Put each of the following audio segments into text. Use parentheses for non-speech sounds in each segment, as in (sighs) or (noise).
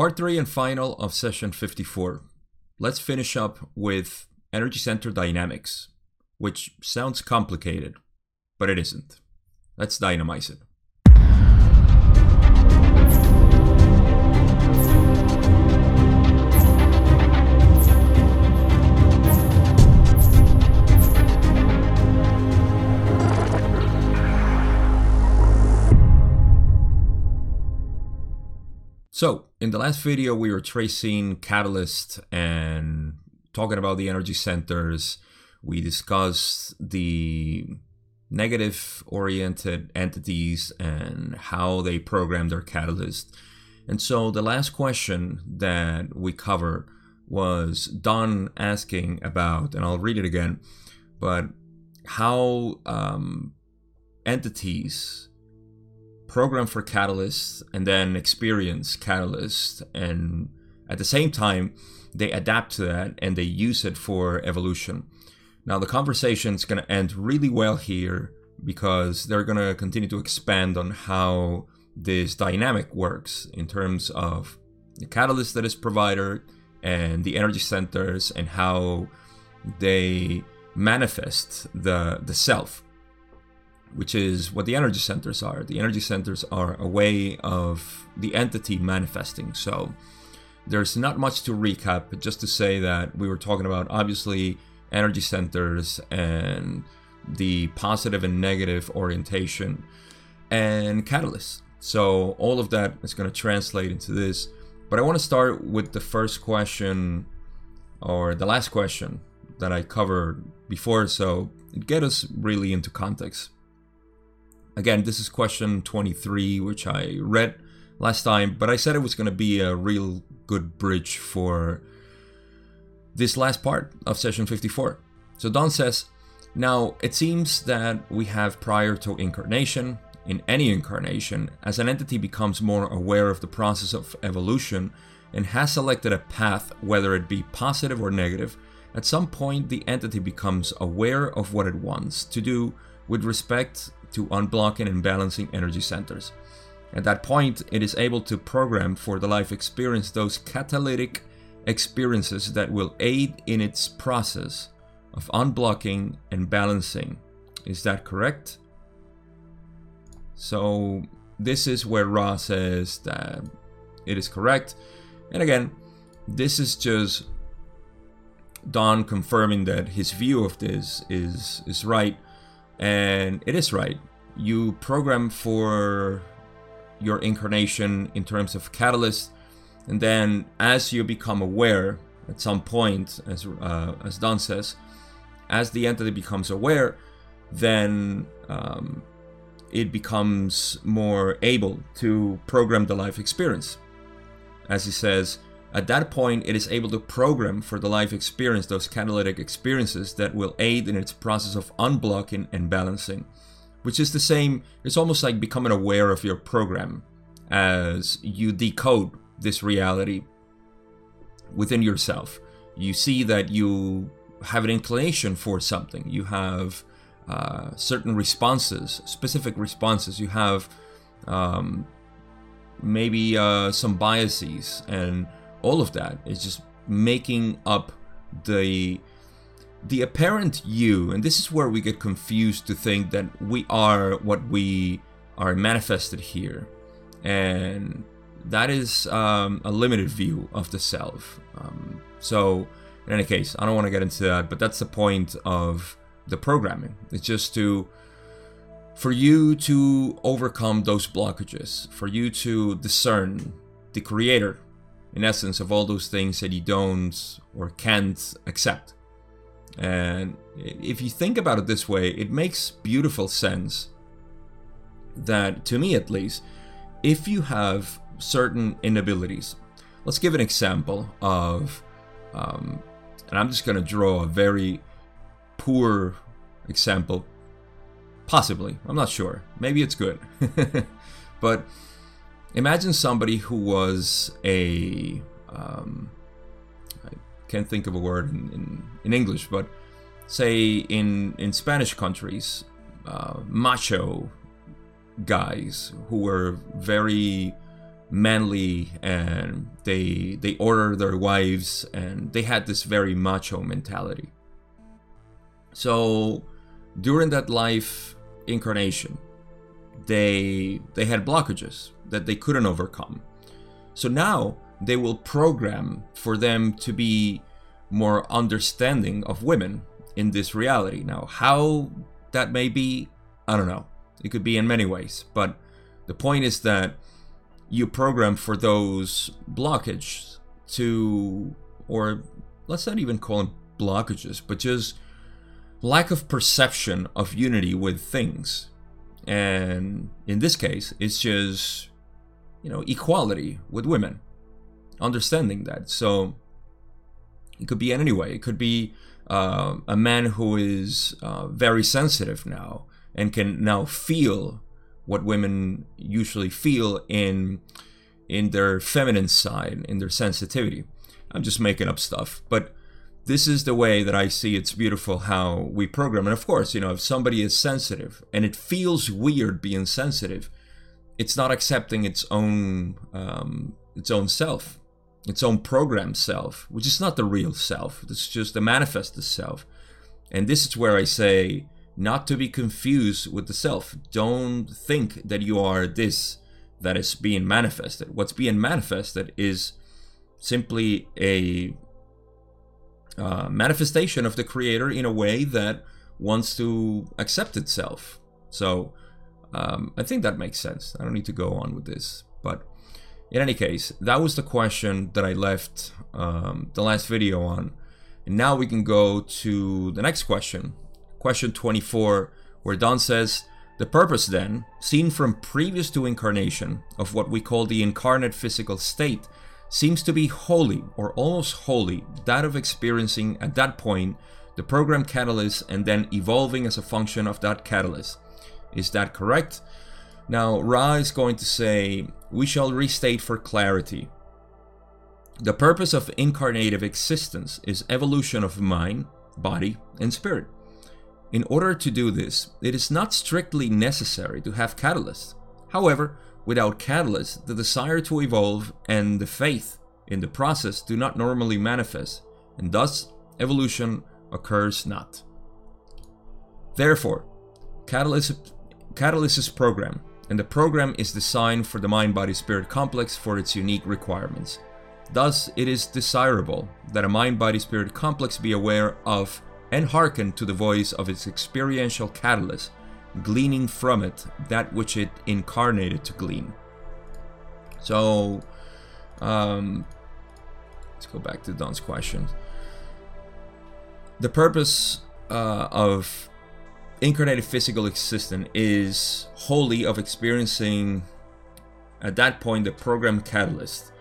Part 3 and final of session 54. Let's finish up with energy center dynamics, which sounds complicated, but it isn't. Let's dynamize it. So, in the last video, we were tracing catalyst and talking about the energy centers. We discussed the negative oriented entities and how they program their catalyst. And so, the last question that we covered was Don asking about, and I'll read it again, but how um, entities program for Catalyst and then experience Catalyst, and at the same time, they adapt to that and they use it for evolution. Now, the conversation is going to end really well here because they're going to continue to expand on how this dynamic works in terms of the catalyst that is provided and the energy centers and how they manifest the the self which is what the energy centers are. The energy centers are a way of the entity manifesting. So there's not much to recap, but just to say that we were talking about obviously energy centers and the positive and negative orientation and catalysts. So all of that is going to translate into this. But I want to start with the first question or the last question that I covered before. So it get us really into context. Again, this is question 23, which I read last time, but I said it was going to be a real good bridge for this last part of session 54. So Don says, Now, it seems that we have prior to incarnation, in any incarnation, as an entity becomes more aware of the process of evolution and has selected a path, whether it be positive or negative, at some point the entity becomes aware of what it wants to do with respect to unblocking and balancing energy centers. At that point, it is able to program for the life experience those catalytic experiences that will aid in its process of unblocking and balancing. Is that correct? So, this is where Ra says that it is correct. And again, this is just Don confirming that his view of this is is right and it is right. You program for your incarnation in terms of catalyst, and then as you become aware at some point, as uh, as Don says, as the entity becomes aware, then um, it becomes more able to program the life experience. As he says, at that point, it is able to program for the life experience those catalytic experiences that will aid in its process of unblocking and balancing, which is the same, it's almost like becoming aware of your program as you decode this reality within yourself. You see that you have an inclination for something, you have uh, certain responses, specific responses, you have um, maybe uh, some biases and all of that is just making up the the apparent you. And this is where we get confused to think that we are what we are manifested here. And that is um, a limited view of the self. Um, so in any case i don't want to get into that but that's the point of the programming. It's just to for you to overcome those blockages for you to discern the creator in essence, of all those things that you don't or can't accept. And if you think about it this way, it makes beautiful sense that, to me at least, if you have certain inabilities, let's give an example of, um, and I'm just going to draw a very poor example, possibly, I'm not sure, maybe it's good, (laughs) but imagine somebody who was a um, I can't think of a word in, in, in English, but say in in Spanish countries, uh, macho guys who were very manly and they they order their wives and they had this very macho mentality. So during that life incarnation, they they had blockages that they couldn't overcome. So now they will program for them to be more understanding of women in this reality. Now, how that may be, I don't know. It could be in many ways, but the point is that you program for those blockages to, or let's not even call them blockages, but just lack of perception of unity with things. And in this case, it's just, you know, equality with women, understanding that. So it could be in any way. It could be uh, a man who is uh, very sensitive now and can now feel what women usually feel in in their feminine side, in their sensitivity. I'm just making up stuff, but this is the way that I see it's beautiful how we program. And of course, you know, if somebody is sensitive and it feels weird being sensitive, it's not accepting its own um, its own self, its own programmed self, which is not the real self. It's just the manifested self. And this is where I say not to be confused with the self. Don't think that you are this that is being manifested. What's being manifested is simply a uh, manifestation of the creator in a way that wants to accept itself. So um, I think that makes sense. I don't need to go on with this. But in any case, that was the question that I left um, the last video on. And now we can go to the next question, question 24, where Don says, The purpose then, seen from previous to incarnation, of what we call the incarnate physical state, seems to be wholly, or almost wholly, that of experiencing at that point the program catalyst and then evolving as a function of that catalyst. Is that correct? Now, Ra is going to say, We shall restate for clarity. The purpose of incarnative existence is evolution of mind, body, and spirit. In order to do this, it is not strictly necessary to have catalysts. However, without catalysts, the desire to evolve and the faith in the process do not normally manifest, and thus evolution occurs not. Therefore, catalyst, catalyst is program, and the program is designed for the mind body spirit complex for its unique requirements. Thus, it is desirable that a mind body spirit complex be aware of and hearken to the voice of its experiential catalyst, gleaning from it that which it incarnated to glean. So, um, let's go back to Don's question. The purpose uh, of incarnated physical existence is wholly of experiencing at that point the program catalyst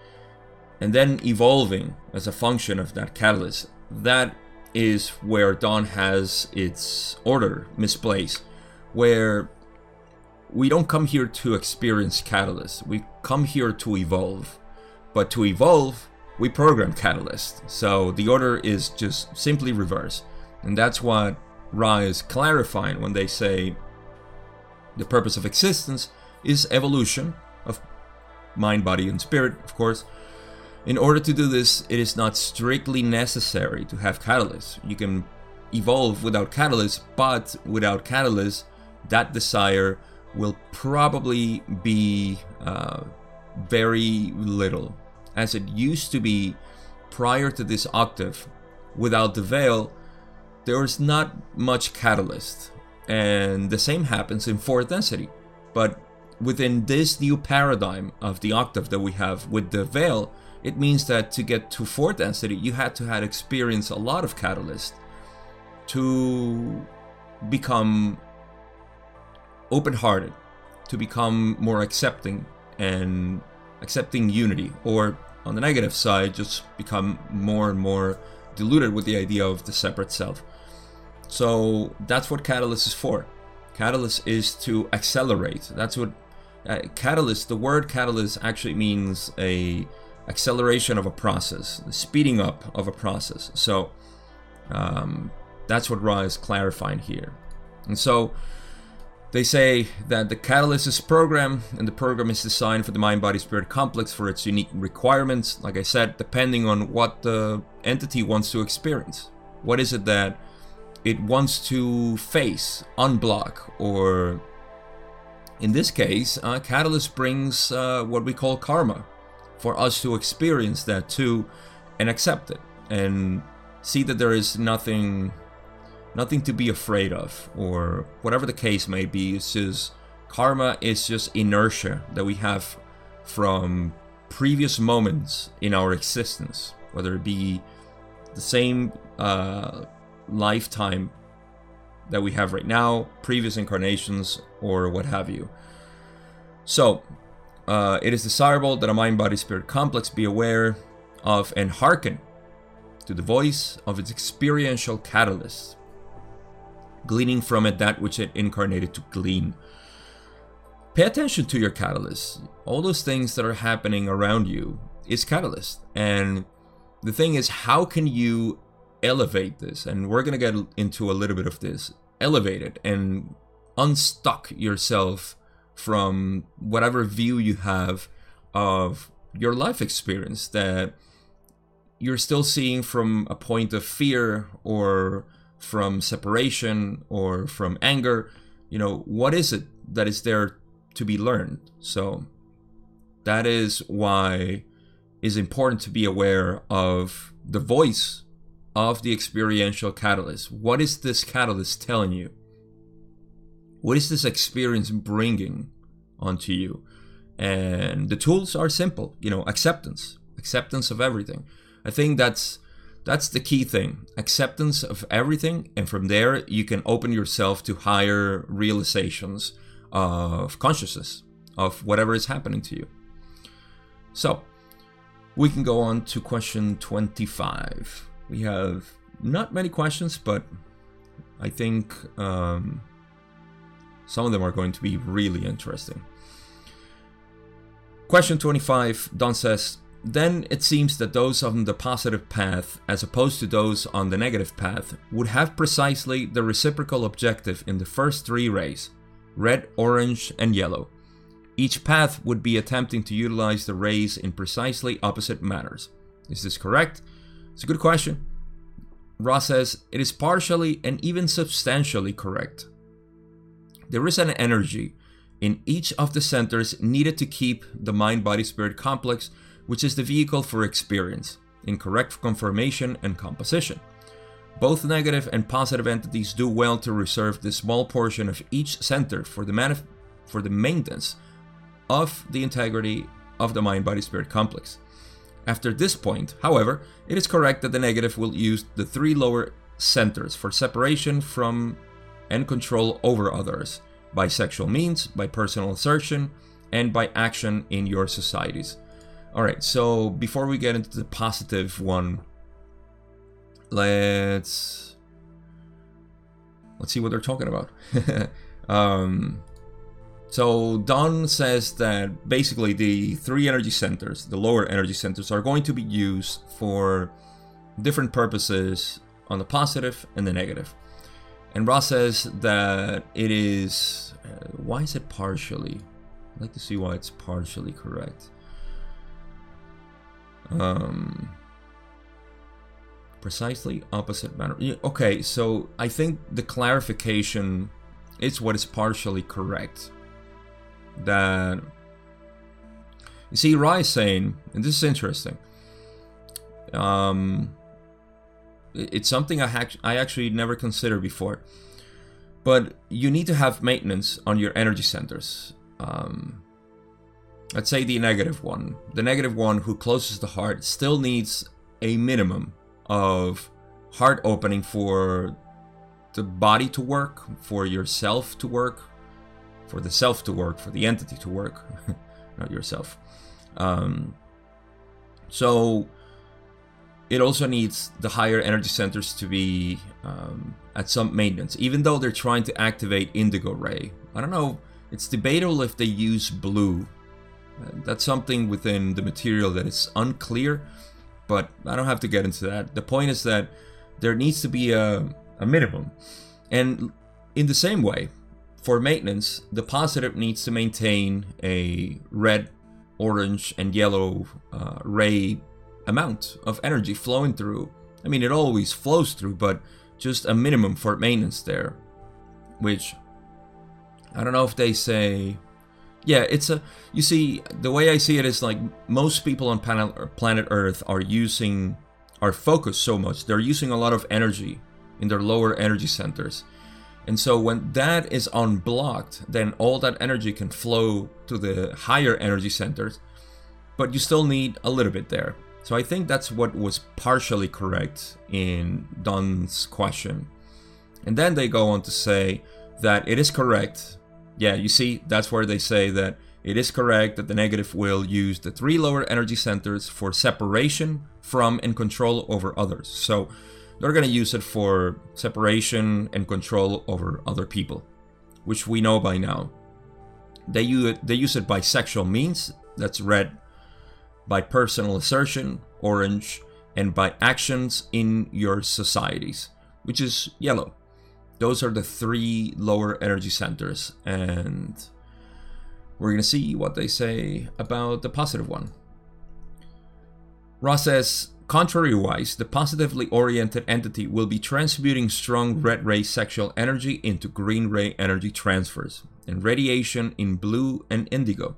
and then evolving as a function of that catalyst. That is where Don has its order misplaced, where we don't come here to experience Catalyst, we come here to evolve. But to evolve, we program Catalyst. So the order is just simply reverse. And that's what Ra is clarifying when they say the purpose of existence is evolution of mind, body, and spirit, of course, in order to do this, it is not strictly necessary to have catalysts. You can evolve without catalysts, but without catalysts, that desire will probably be uh, very little, as it used to be prior to this octave. Without the veil, there is not much catalyst, and the same happens in fourth density. But within this new paradigm of the octave that we have with the veil, it means that to get to fourth density, you had to have experienced a lot of catalyst to become open-hearted, to become more accepting and accepting unity, or on the negative side, just become more and more diluted with the idea of the separate self. So that's what catalyst is for. Catalyst is to accelerate. That's what uh, catalyst. The word catalyst actually means a acceleration of a process, the speeding up of a process. So um, that's what Ra is clarifying here. And so They say that the catalyst is program, and the program is designed for the mind body spirit complex for its unique requirements. Like I said, depending on what the entity wants to experience. What is it that it wants to face, unblock, or in this case, uh, Catalyst brings uh, what we call karma for us to experience that too and accept it and see that there is nothing nothing to be afraid of or whatever the case may be it's just karma is just inertia that we have from previous moments in our existence whether it be the same uh, lifetime that we have right now previous incarnations or what have you. So uh, it is desirable that a mind body spirit complex be aware of and hearken to the voice of its experiential catalyst gleaning from it that which it incarnated to glean. Pay attention to your catalyst. All those things that are happening around you is catalyst. And the thing is, how can you elevate this? And we're going to get into a little bit of this. Elevate it and unstuck yourself from whatever view you have of your life experience that you're still seeing from a point of fear or from separation or from anger you know what is it that is there to be learned? So that is why it's important to be aware of the voice of the experiential catalyst. What is this catalyst telling you? What is this experience bringing onto you? And the tools are simple you know acceptance acceptance of everything. I think that's that's the key thing acceptance of everything. And from there, you can open yourself to higher realizations of consciousness of whatever is happening to you. So, we can go on to question 25. We have not many questions, but I think um, some of them are going to be really interesting. Question 25 Don says, then it seems that those on the positive path, as opposed to those on the negative path, would have precisely the reciprocal objective in the first three rays red, orange, and yellow. Each path would be attempting to utilize the rays in precisely opposite manners. Is this correct? It's a good question. Ra says it is partially and even substantially correct. There is an energy in each of the centers needed to keep the mind body spirit complex which is the vehicle for experience, in correct conformation and composition. Both negative and positive entities do well to reserve the small portion of each center for the, manif- for the maintenance of the integrity of the mind body spirit complex. After this point, however, it is correct that the negative will use the three lower centers for separation from and control over others by sexual means, by personal assertion, and by action in your societies. All right, so before we get into the positive one, let's let's see what they're talking about. (laughs) um, so Don says that basically the three energy centers, the lower energy centers, are going to be used for different purposes on the positive and the negative. And Ra says that it is. Uh, why is it partially? I'd like to see why it's partially correct. Um, precisely opposite manner. Okay, so I think the clarification is what is partially correct. That you see, Rai saying, and this is interesting. Um, it's something I ha- I actually never considered before. But you need to have maintenance on your energy centers. Um, let's say the negative one, the negative one who closes the heart still needs a minimum of heart opening for the body to work, for yourself to work, for the self to work, for the entity to work, (laughs) not yourself. Um, so it also needs the higher energy centers to be um, at some maintenance, even though they're trying to activate indigo ray. I don't know. It's debatable if they use blue that's something within the material that is unclear, but I don't have to get into that. The point is that there needs to be a, a minimum. And in the same way, for maintenance, the positive needs to maintain a red, orange, and yellow uh, ray amount of energy flowing through. I mean, it always flows through, but just a minimum for maintenance there. Which, I don't know if they say. Yeah, it's a. You see, the way I see it is like most people on planet Earth are using. are focused so much. They're using a lot of energy in their lower energy centers. And so when that is unblocked, then all that energy can flow to the higher energy centers, but you still need a little bit there. So I think that's what was partially correct in Don's question. And then they go on to say that it is correct. Yeah, you see, that's where they say that it is correct that the negative will use the three lower energy centers for separation from and control over others. So they're going to use it for separation and control over other people, which we know by now. They use it, they use it by sexual means, that's red, by personal assertion, orange, and by actions in your societies, which is yellow. Those are the three lower energy centers, and we're to see what they say about the positive one. Ra says, Contrariwise, the positively oriented entity will be transmuting strong red ray sexual energy into green ray energy transfers and radiation in blue and indigo,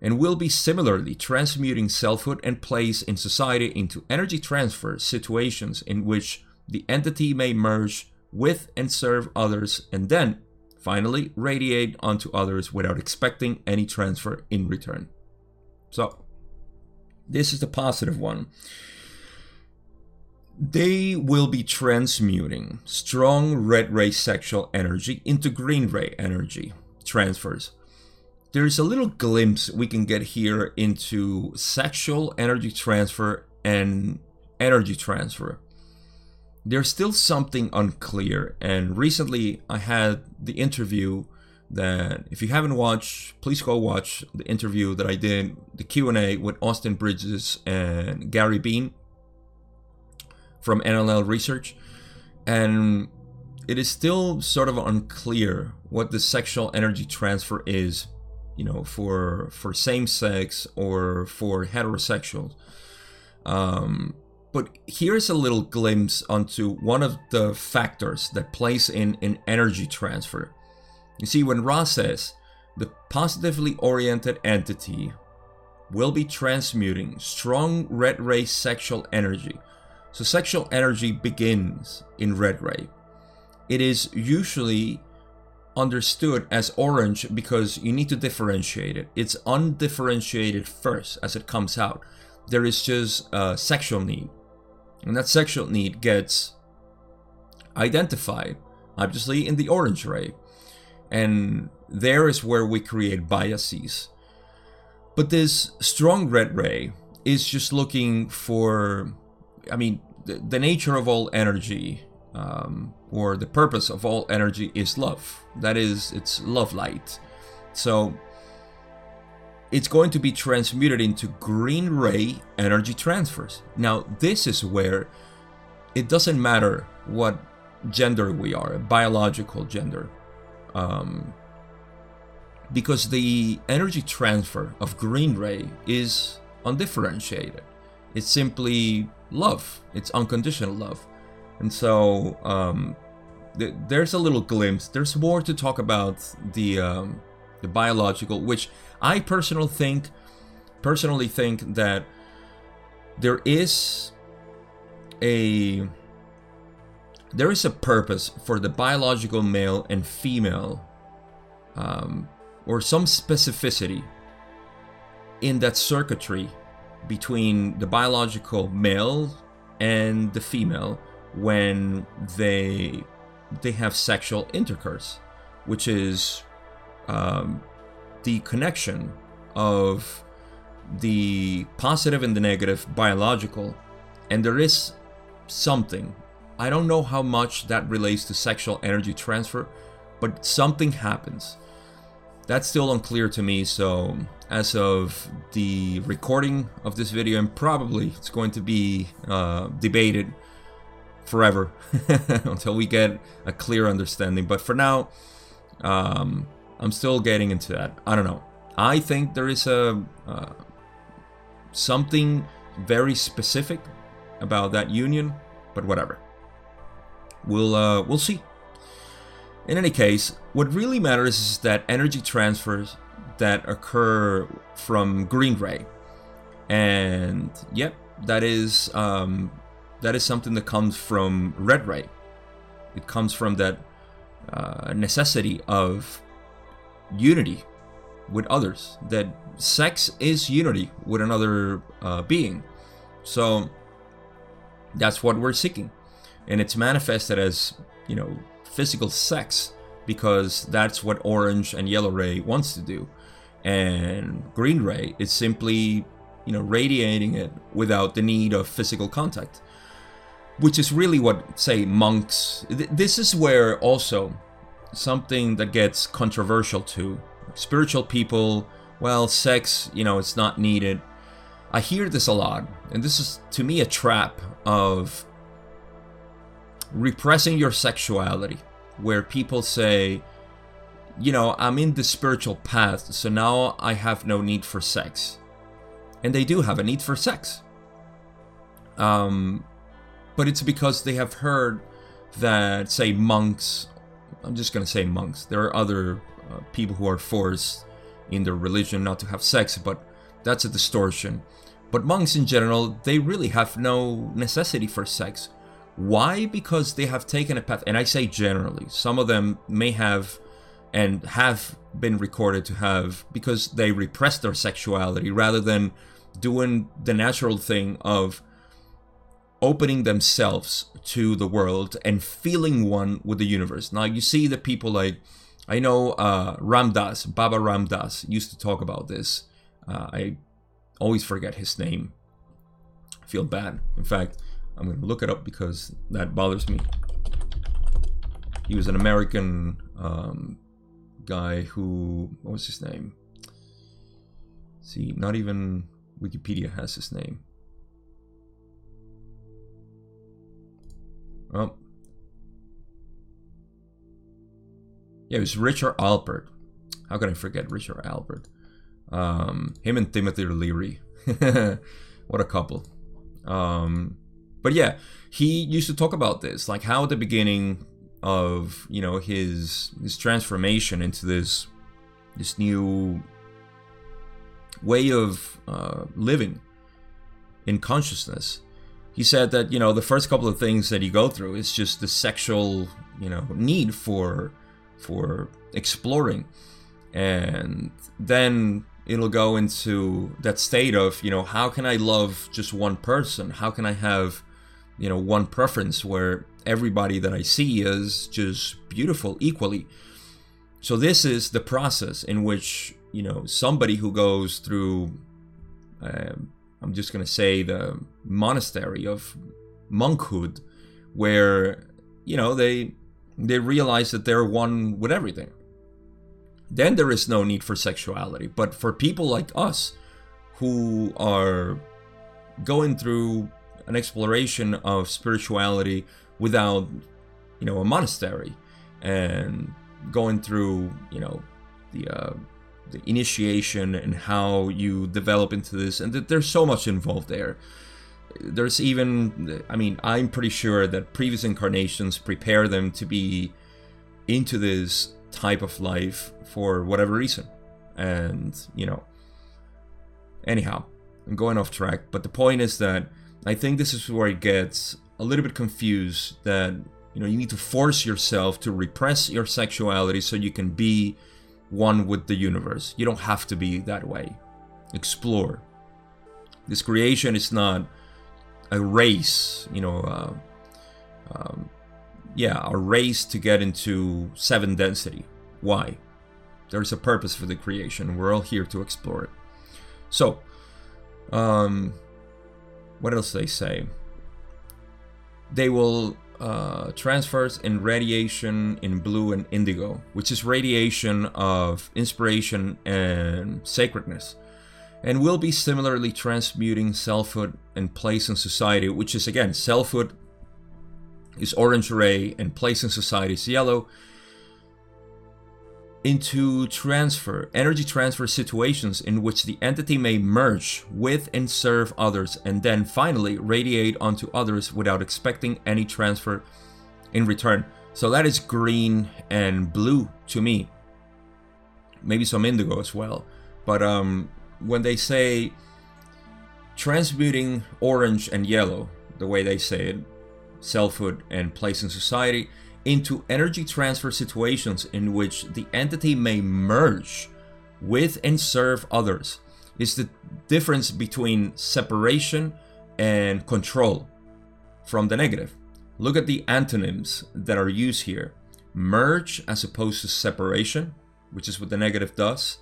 and will be similarly transmuting selfhood and place in society into energy transfer situations in which the entity may merge with and serve others and then, finally, radiate onto others without expecting any transfer in return. So, this is the positive one they will be transmuting strong red ray sexual energy into green ray energy transfers. There's a little glimpse we can get here into sexual energy transfer and energy transfer. There's still something unclear, and recently I had the interview that if you haven't watched, please go watch the interview that I did, the Q&A with Austin Bridges and Gary Bean from L/L research, and it is still sort of unclear what the sexual energy transfer is, you know, for for same sex or for heterosexuals. Um, but here's a little glimpse onto one of the factors that plays in in energy transfer. You see, when Ra says the positively oriented entity will be transmuting strong red ray sexual energy so sexual energy begins in red ray. It is usually understood as orange because you need to differentiate it. It's undifferentiated first as it comes out. There is just a sexual need. And that sexual need gets identified, obviously, in the orange ray. And there is where we create biases. But this strong red ray is just looking for, I mean, the, the nature of all energy um, or the purpose of all energy is love. That is, it's love light. So it's going to be transmuted into green ray energy transfers. Now, this is where it doesn't matter what gender we are, biological gender. Um, because the energy transfer of green ray is undifferentiated. It's simply love. It's unconditional love. And so um, th- there's a little glimpse. There's more to talk about the um, the biological, which I personally think personally think that there is a there is a purpose for the biological male and female um, or some specificity in that circuitry between the biological male and the female when they they have sexual intercourse, which is um, the connection of the positive and the negative biological, and there is something. I don't know how much that relates to sexual energy transfer, but something happens. That's still unclear to me, so as of the recording of this video, and probably it's going to be uh, debated forever (laughs) until we get a clear understanding. But for now, Um, I'm still getting into that. I don't know. I think there is a uh, something very specific about that union, but whatever. We'll uh, we'll see. In any case, what really matters is that energy transfers that occur from green ray, and yep, that is um, that is something that comes from red ray. It comes from that uh, necessity of unity with others. That sex is unity with another uh, being. So that's what we're seeking, and it's manifested as you know physical sex because that's what orange and yellow ray wants to do and green ray is simply you know radiating it without the need of physical contact which is really what say monks th- this is where also something that gets controversial too spiritual people. Well sex you know it's not needed. I hear this a lot and this is to me a trap of repressing your sexuality where people say you know i'm in the spiritual path so now i have no need for sex. And they do have a need for sex. Um but it's because they have heard that say monks i'm just to say monks. There are other uh, people who are forced in their religion not to have sex but that's a distortion. But monks in general they really have no necessity for sex. Why? Because they have taken a path and i say generally. Some of them may have and have been recorded to have because they repress their sexuality rather than doing the natural thing of opening themselves to the world and feeling one with the universe. Now you see the people like I know uh, Ram Dass, Baba Ram Dass used to talk about this. Uh, I always forget his name. I feel bad. In fact, I'm going to look it up because that bothers me. He was an American um, guy who what was his name? See, not even Wikipedia has his name. Oh. Yeah, it was Richard Alpert. How can I forget Richard Alpert? Um, him and Timothy Leary. (laughs) what a couple. Um, but yeah, he used to talk about this, like how at the beginning of you know his his transformation into this this new way of uh, living in consciousness. He said that you know the first couple of things that you go through is just the sexual you know need for for exploring, and then it'll go into that state of you know how can I love just one person? How can I have you know one preference where everybody that I see is just beautiful equally. So this is the process in which you know somebody who goes through. Uh, I'm just gonna say the monastery of monkhood, where you know they they realize that they're one with everything. Then there is no need for sexuality. But for people like us, who are going through an exploration of spirituality without you know a monastery and going through you know the uh, the initiation and how you develop into this and th- there's so much involved there there's even i mean i'm pretty sure that previous incarnations prepare them to be into this type of life for whatever reason and you know anyhow i'm going off track but the point is that i think this is where it gets a little bit confused that you know you need to force yourself to repress your sexuality so you can be one with the universe. You don't have to be that way. Explore. This creation is not a race, you know. Uh, um, yeah, a race to get into seven density. Why? There's a purpose for the creation. We're all here to explore it. So, um, what else they say? they will uh, transfers in radiation in blue and indigo, which is radiation of inspiration and sacredness, and will be similarly transmuting selfhood and place in society, which is again selfhood is orange ray and place in society is yellow. into transfer, energy transfer situations in which the entity may merge with and serve others, and then finally radiate onto others without expecting any transfer in return. So that is green and blue to me. Maybe some indigo as well. But um, when they say transmuting orange and yellow, the way they say it, selfhood and place in society, into energy transfer situations in which the entity may merge with and serve others is the difference between separation and control from the negative. Look at the antonyms that are used here merge as opposed to separation, which is what the negative does,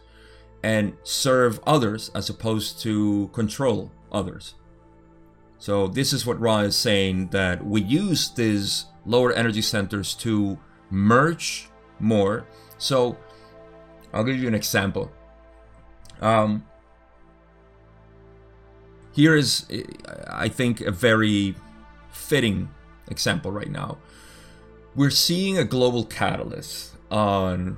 and serve others as opposed to control others. So, this is what Ra is saying that we use these lower energy centers to merge more. So, I'll give you an example. Um, here is, I think, a very fitting example right now. We're seeing a global catalyst on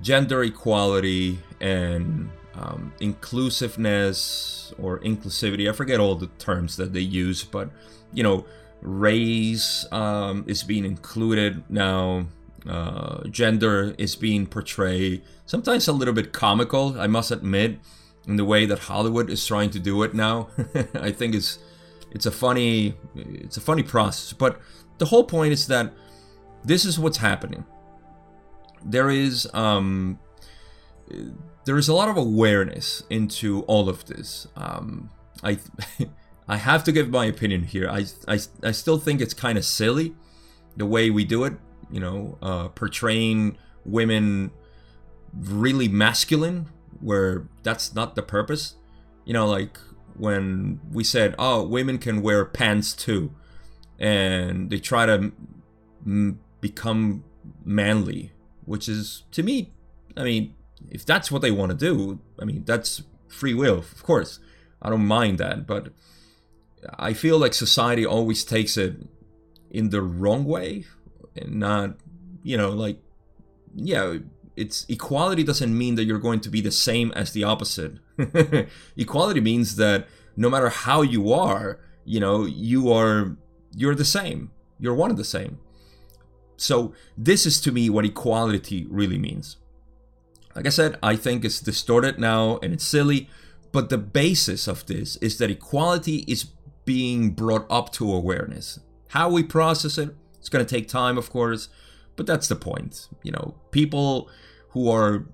gender equality and um, inclusiveness or inclusivity. I forget all the terms that they use, but you know, race um, is being included now. Uh, gender is being portrayed sometimes a little bit comical. I must admit, in the way that Hollywood is trying to do it now. (laughs) I think it's it's a funny it's a funny process, but the whole point is that this is what's happening. There is um, there is a lot of awareness into all of this. Um, I (laughs) I have to give my opinion here. I I, I still think it's kind of silly the way we do it. You know, uh, portraying women really masculine where that's not the purpose. You know, like when we said, "Oh, women can wear pants too," and they try to m- become manly, which is to me, I mean, if that's what they want to do, I mean, that's free will, of course. I don't mind that, but I feel like society always takes it in the wrong way and not, you know, like, yeah, it's equality doesn't mean that you're going to be the same as the opposite. (laughs) equality means that no matter how you are, you know, you are, you're the same. You're one of the same. So this is to me what equality really means. Like I said, I think it's distorted now and it's silly, but the basis of this is that equality is being brought up to awareness. How we process it, it's going to take time, of course, but that's the point. You know, people who are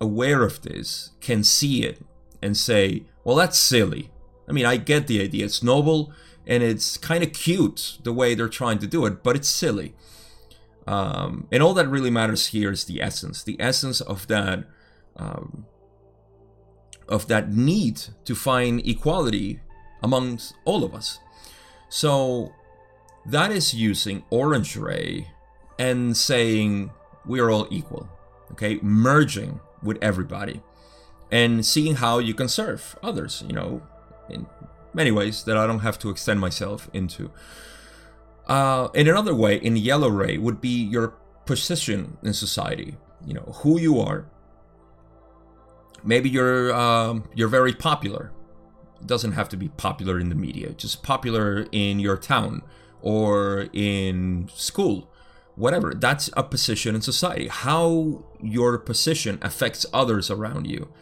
aware of this can see it and say, well, that's silly. I mean, I get the idea. It's noble and it's kind of cute the way they're trying to do it, but it's silly. Um, and all that really matters here is the essence, the essence of that, um, of that need to find equality amongst all of us. So that is using Orange Ray and saying we are all equal, okay, merging with everybody, and seeing how you can serve others. You know, in many ways that I don't have to extend myself into. Uh, in another way, in yellow ray, would be your position in society. You know who you are. Maybe you're um, you're very popular. It doesn't have to be popular in the media. Just popular in your town or in school, whatever. That's a position in society. How your position affects others around you.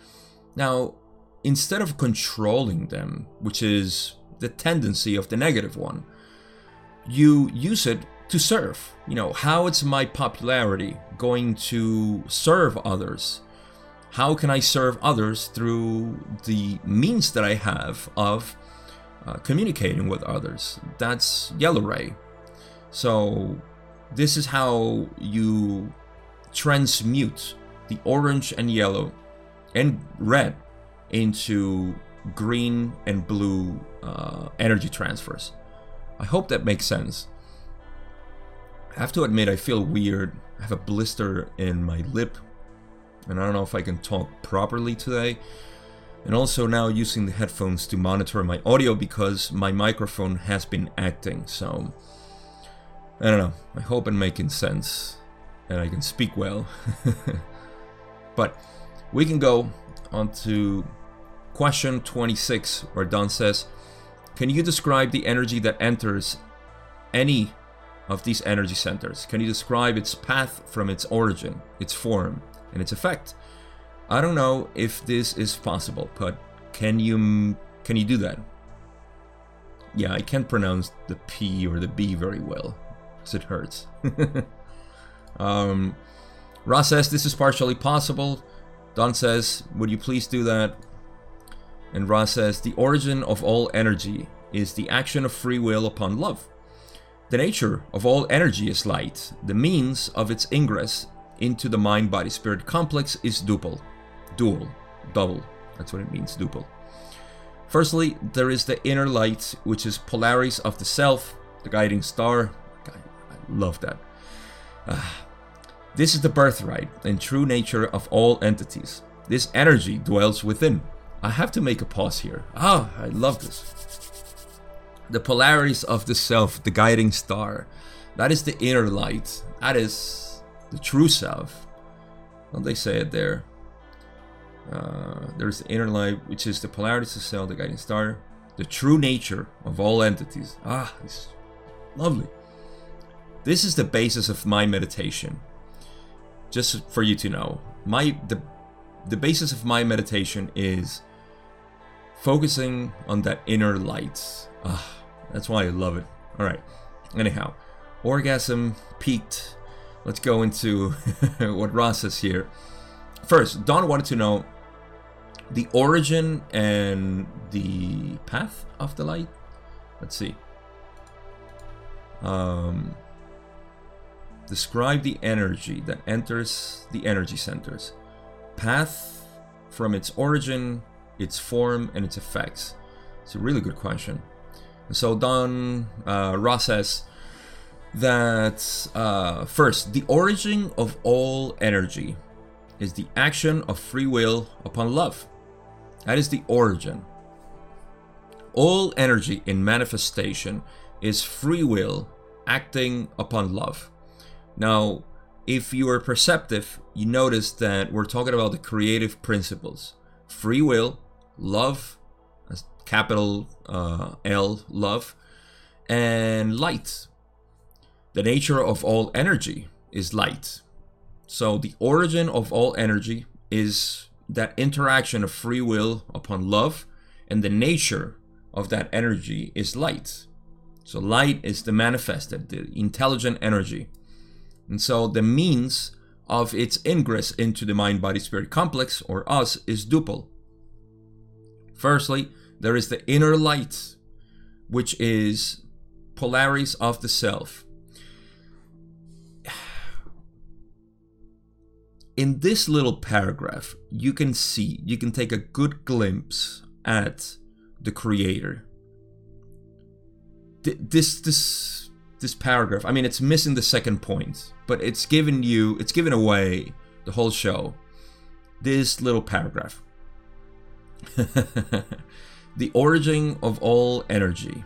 Now, instead of controlling them, which is the tendency of the negative one, you use it to serve. You know, how is my popularity going to serve others? How can I serve others through the means that I have of uh, communicating with others? That's Yellow Ray. So, this is how you transmute the orange and yellow and red into green and blue uh, energy transfers. I hope that makes sense. I have to admit, I feel weird. I have a blister in my lip, and I don't know if I can talk properly today. And also now using the headphones to monitor my audio because my microphone has been acting, so I don't know. I hope I'm making sense and I can speak well. (laughs) But we can go on to question 26, where Don says, Can you describe the energy that enters any of these energy centers? Can you describe its path from its origin, its form, and its effect? I don't know if this is possible, but can you can you do that? Yeah, I can't pronounce the P or the B very well, because it hurts. (laughs) um, Ra says this is partially possible. Don says, would you please do that? And Ra says, the origin of all energy is the action of free will upon love. The nature of all energy is light. The means of its ingress into the mind body spirit complex is duple. Dual. Double. That's what it means, duple. Firstly, there is the inner light, which is Polaris of the self, the guiding star. I love that. Uh, this is the birthright and true nature of all entities. This energy dwells within. I have to make a pause here. Ah, I love this the polarities of the self, the guiding star. That is the inner light. That is the true self. Don't they say it there? Uh, there's the inner light, which is the polarities of the self, the guiding star, the true nature of all entities. Ah, it's lovely. This is the basis of my meditation. Just for you to know, my the the basis of my meditation is focusing on that inner light. Ah, that's why I love it. Alright. Anyhow, orgasm peaked. Let's go into (laughs) what Ra says here. First, Don wanted to know the origin and the path of the light. Let's see. Um, describe the energy that enters the energy centers. Path from its origin, its form, and its effects. It's a really good question. So Don uh, Ra says that uh, first, the origin of all energy is the action of free will upon love. That is the origin. All energy in manifestation is free will acting upon love. Now, if you are perceptive, you notice that we're talking about the creative principles free will, love, capital uh, L, love, and light. The nature of all energy is light. So the origin of all energy is that interaction of free will upon love, and the nature of that energy is light. So light is the manifested, the intelligent energy. And so the means of its ingress into the mind body spirit complex, or us, is duple. Firstly, there is the inner light, which is Polaris of the self. (sighs) In this little paragraph, you can see, you can take a good glimpse at the creator. This, this, this paragraph, I mean, it's missing the second point, but it's given you, it's given away the whole show. This little paragraph. (laughs) The origin of all energy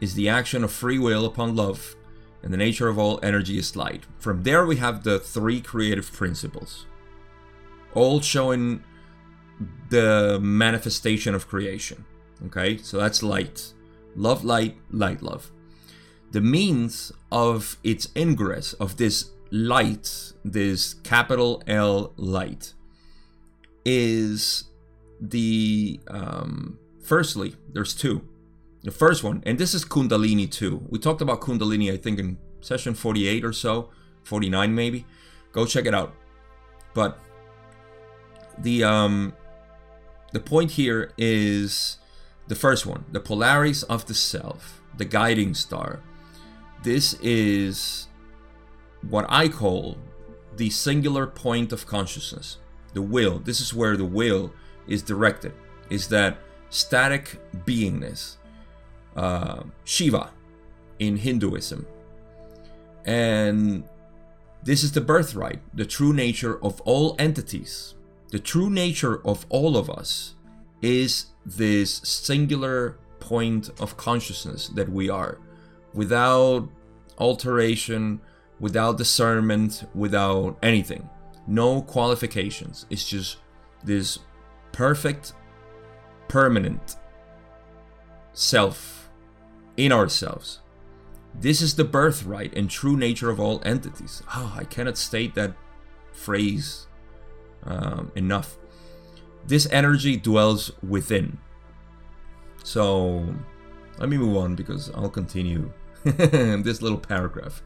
is the action of free will upon love, and the nature of all energy is light. From there, we have the three creative principles, all showing the manifestation of creation. Okay, so that's light. Love, light, light, love. The means of its ingress, of this light, this capital L light, is the um, firstly, there's two. The first one, and this is Kundalini too. We talked about Kundalini, I think, in session 48 or so, 49 maybe. Go check it out. But the um, the point here is the first one, the Polaris of the self, the guiding star. This is what I call the singular point of consciousness, the will. This is where the will is directed is that static beingness, uh, Shiva in Hinduism. And this is the birthright, the true nature of all entities. The true nature of all of us is this singular point of consciousness that we are, without alteration, without discernment, without anything. no qualifications. It's just this perfect, permanent self in ourselves. This is the birthright and true nature of all entities. Oh, I cannot state that phrase um, enough. This energy dwells within. So, let me move on because I'll continue (laughs) this little paragraph.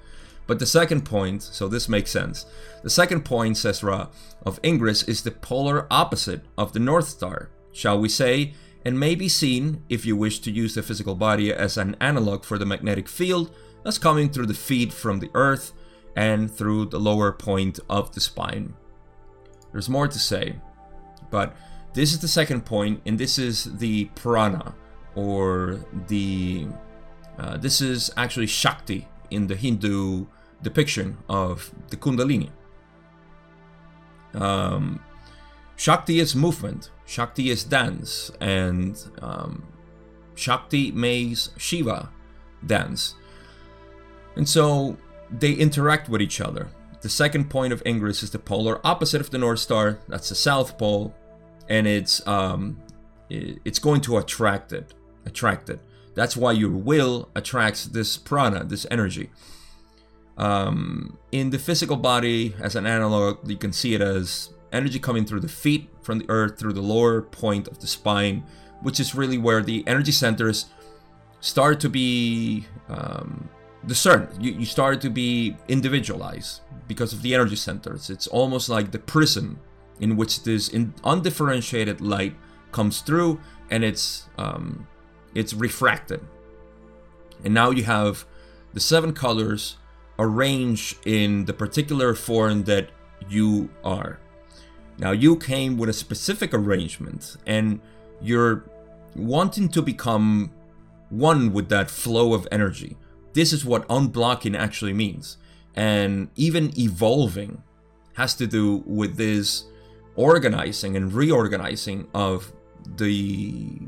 But the second point, so this makes sense. The second point, says Ra, of Ingress is the polar opposite of the North Star, shall we say, and may be seen, if you wish to use the physical body as an analog for the magnetic field, as coming through the feet from the earth and through the lower point of the spine. There's more to say, but this is the second point, and this is the prana, or the. Uh, this is actually Shakti in the Hindu depiction of the Kundalini. Um, Shakti is movement, Shakti is dance, and um, Shakti makes Shiva dance. And so they interact with each other. The second point of Ingress is the polar opposite of the North Star. That's the South Pole, and it's um, it's going to attract it. Attract it. That's why your will attracts this prana, this energy. Um, in the physical body, as an analog, you can see it as energy coming through the feet, from the earth, through the lower point of the spine, which is really where the energy centers start to be um, discerned. You, you start to be individualized because of the energy centers. It's almost like the prism in which this in undifferentiated light comes through and it's um, it's refracted. And now you have the seven colors arranged in the particular form that you are. Now you came with a specific arrangement and you're wanting to become one with that flow of energy. This is what unblocking actually means. And even evolving has to do with this organizing and reorganizing of the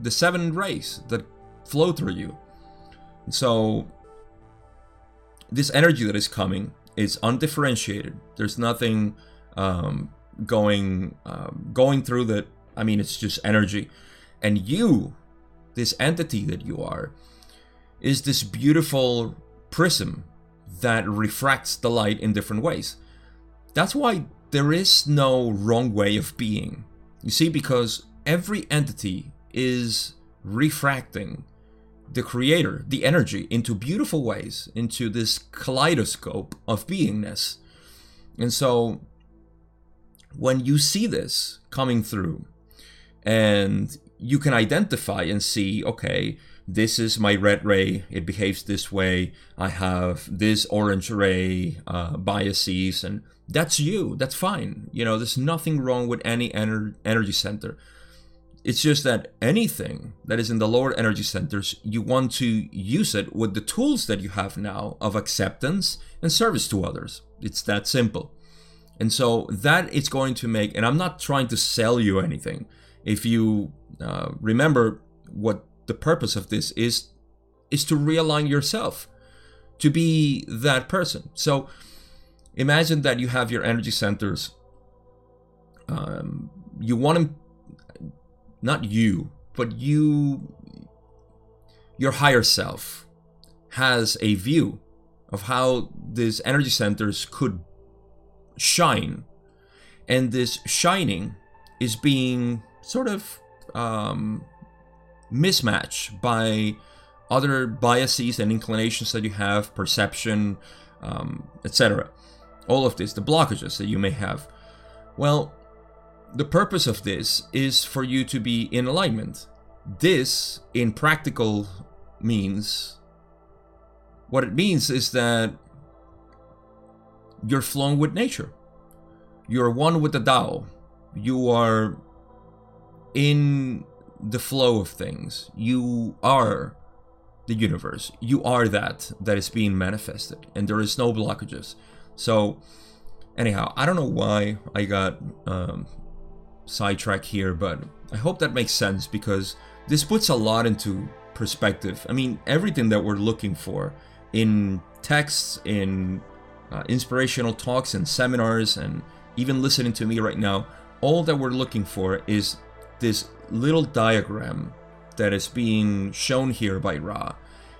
the seven rays that flow through you. So this energy that is coming is undifferentiated. There's nothing um, going um, going through that. I mean, it's just energy, and you, this entity that you are, is this beautiful prism that refracts the light in different ways. That's why there is no wrong way of being. You see, because every entity is refracting the creator, the energy, into beautiful ways, into this kaleidoscope of beingness. And so when you see this coming through and you can identify and see, okay, this is my red ray, it behaves this way, I have this orange ray uh, biases, and that's you, that's fine. You know, there's nothing wrong with any ener- energy center. It's just that anything that is in the lower energy centers, you want to use it with the tools that you have now of acceptance and service to others. It's that simple. And so that it's going to make, and I'm not trying to sell you anything. If you uh, remember what the purpose of this is, is to realign yourself, to be that person. So imagine that you have your energy centers. Um, you want them not you, but you, your higher self, has a view of how these energy centers could shine. And this shining is being sort of um, mismatched by other biases and inclinations that you have, perception, um, etc. All of this, the blockages that you may have. Well, the purpose of this is for you to be in alignment. This, in practical means, what it means is that you're flowing with nature. You're one with the Tao. You are in the flow of things. You are the universe. You are that that is being manifested, and there is no blockages. So, anyhow, I don't know why I got um, sidetrack here, but I hope that makes sense because this puts a lot into perspective. I mean, everything that we're looking for in texts, in uh, inspirational talks and seminars, and even listening to me right now, all that we're looking for is this little diagram that is being shown here by Ra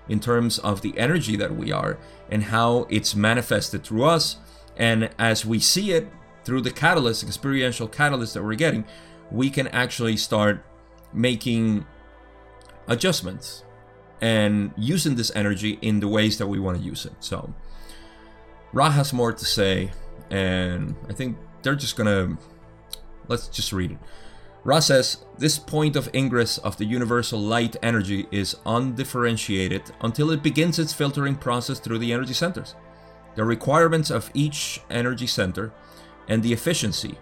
in terms of the energy that we are and how it's manifested through us. And as we see it through the catalyst, experiential catalyst that we're getting, we can actually start making adjustments and using this energy in the ways that we want to use it. So, Ra has more to say, and I think they're just gonna let's just read it. Ra says this point of ingress of the universal light energy is undifferentiated until it begins its filtering process through the energy centers. The requirements of each energy center and the efficiency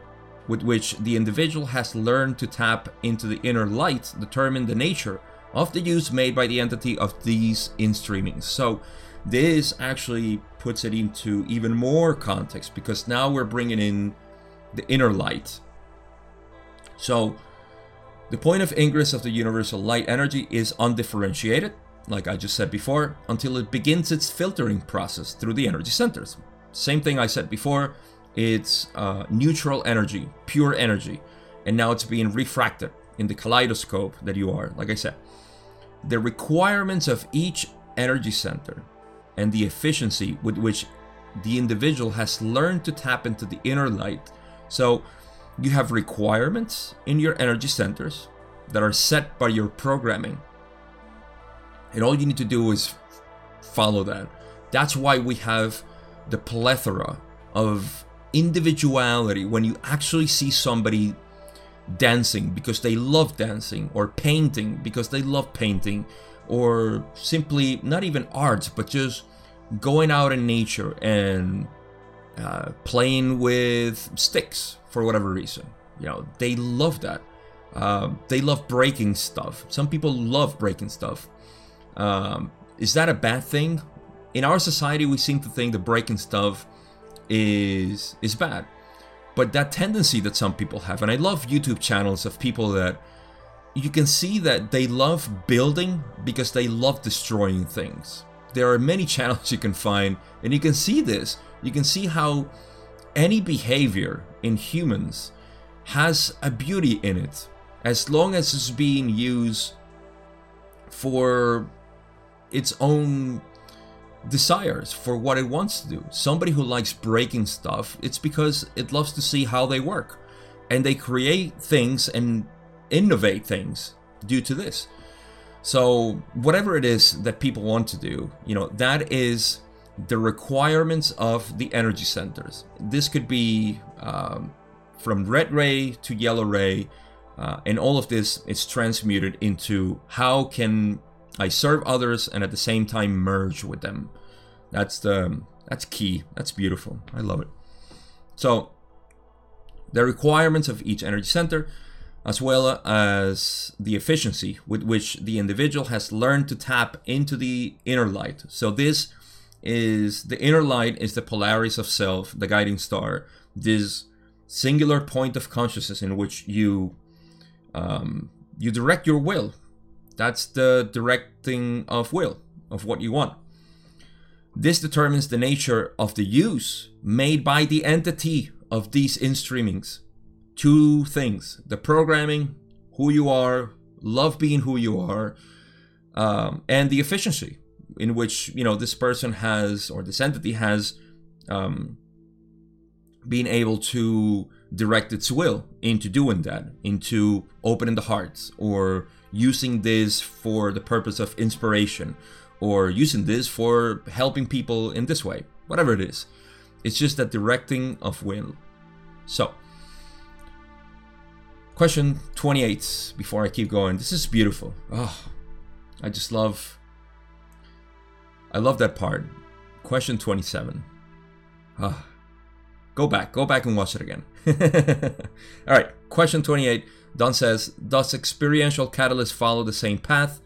with which the individual has learned to tap into the inner light determine the nature of the use made by the entity of these in-streamings. So this actually puts it into even more context because now we're bringing in the inner light. So the point of ingress of the universal light energy is undifferentiated, like I just said before, until it begins its filtering process through the energy centers. Same thing I said before, it's uh, neutral energy, pure energy, and now it's being refracted in the kaleidoscope that you are, like I said. The requirements of each energy center and the efficiency with which the individual has learned to tap into the inner light. So, you have requirements in your energy centers that are set by your programming. And all you need to do is follow that. That's why we have the plethora of individuality when you actually see somebody dancing because they love dancing or painting because they love painting or simply not even art but just going out in nature and uh, playing with sticks for whatever reason you know they love that. Um, they love breaking stuff. Some people love breaking stuff. Um, is that a bad thing? In our society we seem to think that breaking stuff is is bad. But that tendency that some people have, and I love YouTube channels of people that you can see that they love building because they love destroying things. There are many (laughs) channels you can find, and you can see this. You can see how any behavior in humans has a beauty in it as long as it's being used for its own desires for what it wants to do. Somebody who likes breaking stuff, it's because it loves to see how they work. And they create things and innovate things due to this. So, whatever it is that people want to do, you know, that is the requirements of the energy centers. This could be um, from red ray to yellow ray, uh, and all of this is transmuted into how can I serve others and at the same time merge with them. That's the that's key. That's beautiful. I love it. So the requirements of each energy center as well as the efficiency with which the individual has learned to tap into the inner light. So this is the inner light is the Polaris of self, the guiding star, this singular point of consciousness in which you um, you direct your will that's the directing of will, of what you want. This determines the nature of the use made by the entity of these in streamings. Two things the programming, who you are, love being who you are, um, and the efficiency in which you know this person has or this entity has um, been able to direct its will into doing that, into opening the hearts or using this for the purpose of inspiration or using this for helping people in this way, whatever it is. It's just that directing of will. So, question 28 before I keep going. This is beautiful. Oh, I just love I love that part. Question 27. Ah. Go back, go back and watch it again. (laughs) All right, question 28. Don says, Does experiential catalyst follow the same path?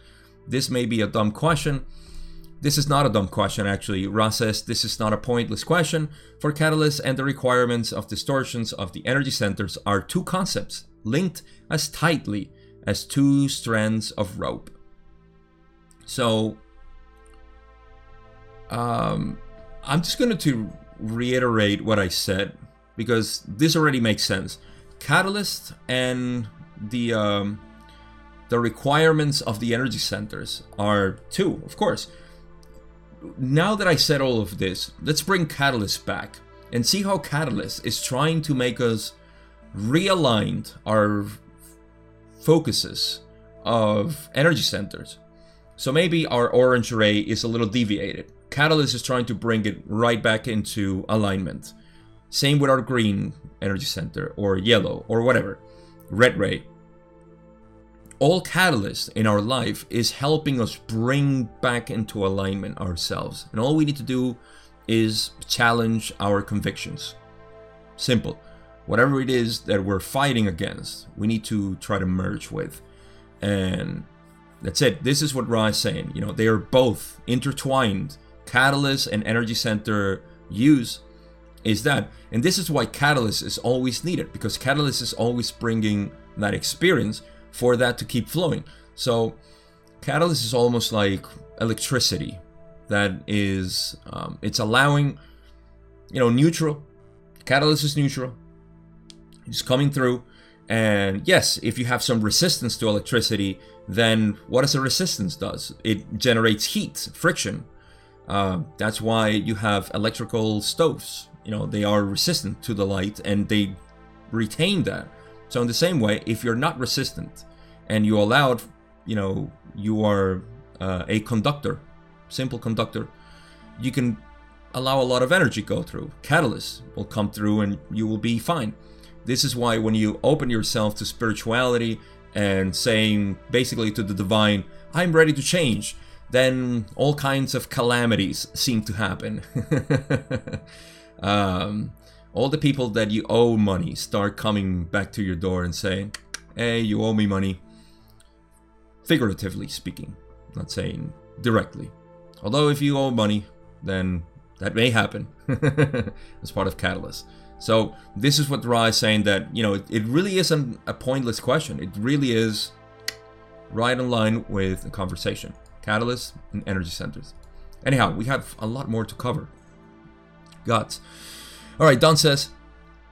This may be a dumb question. This is not a dumb question, actually. Ra says this is not a pointless question. For catalysts and the requirements of distortions of the energy centers are two concepts linked as tightly as two strands of rope. So, um, I'm just going to reiterate what I said because this already makes sense. Catalyst and the um, the requirements of the energy centers are two, of course. Now that I said all of this, let's bring Catalyst back and see how Catalyst is trying to make us realigned our focuses of energy centers. So maybe our orange ray is a little deviated. Catalyst is trying to bring it right back into alignment. Same with our green energy center, or yellow, or whatever. Red ray. All Catalyst in our life is helping us bring back into alignment ourselves. And all we need to do is challenge our convictions. Simple. Whatever it is that we're fighting against, we need to try to merge with. And that's it. This is what Ra is saying. You know, they are both intertwined. Catalyst and energy center use is that. And this is why Catalyst is always needed because Catalyst is always bringing that experience for that to keep flowing. So, Catalyst is almost like electricity that is, um, it's allowing, you know, neutral. Catalyst is neutral. It's coming through and yes, if you have some resistance to electricity, then what does a resistance does? It generates heat, friction. Uh, that's why you have electrical stoves. You know, they are resistant to the light and they retain that. So in the same way, if you're not resistant and you allowed, you know, you are uh, a conductor, simple conductor, you can allow a lot of energy go through. Catalyst will come through and you will be fine. This is why when you open yourself to spirituality and saying basically to the divine, I'm ready to change, then all kinds of calamities seem to happen. (laughs) um, all the people that you owe money start coming back to your door and saying, Hey, you owe me money. Figuratively speaking, not saying directly. Although, if you owe money, then that may happen (laughs) as part of Catalyst. So this is what Ra is saying that you know it, it really isn't a pointless question. It really is right in line with the conversation. Catalyst and energy centers. Anyhow, we have a lot more to cover. Gods. All right, Don says.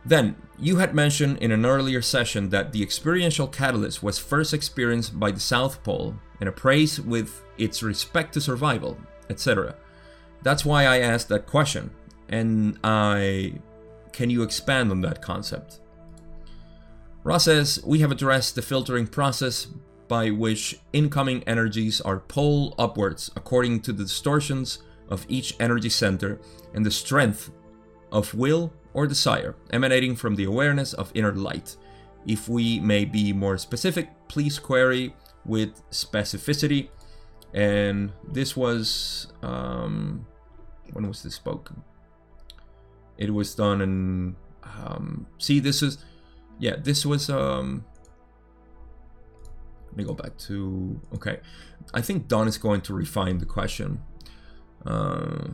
Then, you had mentioned in an earlier session that the experiential catalyst was first experienced by the South Pole and appraised with its respect to survival, etc. That's why I asked that question, and I can you expand on that concept? Ra says, We have addressed the filtering process by which incoming energies are pulled upwards according to the distortions of each energy center and the strength of will or desire emanating from the awareness of inner light. If we may be more specific, please query with specificity. And this was, um, when was this spoken? It was done in. Um, see, this is. Yeah, this was. Um, let me go back to. Okay. I think Don is going to refine the question. Uh,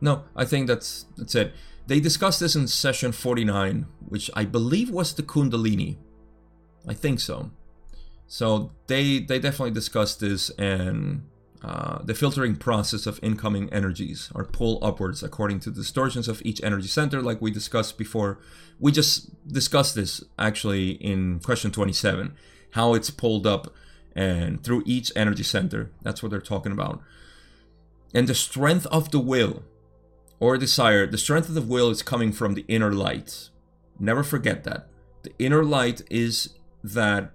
no, I think that's that's it. They discussed this in session 49, which I believe was the Kundalini. I think so. So they they definitely discussed this and uh, the filtering process of incoming energies are pulled upwards according to distortions of each energy center, like we discussed before. We just discussed this actually in question 27, how it's pulled up and through each energy center. That's what they're talking about. And the strength of the will or desire, the strength of the will is coming from the inner light. Never forget that. The inner light is that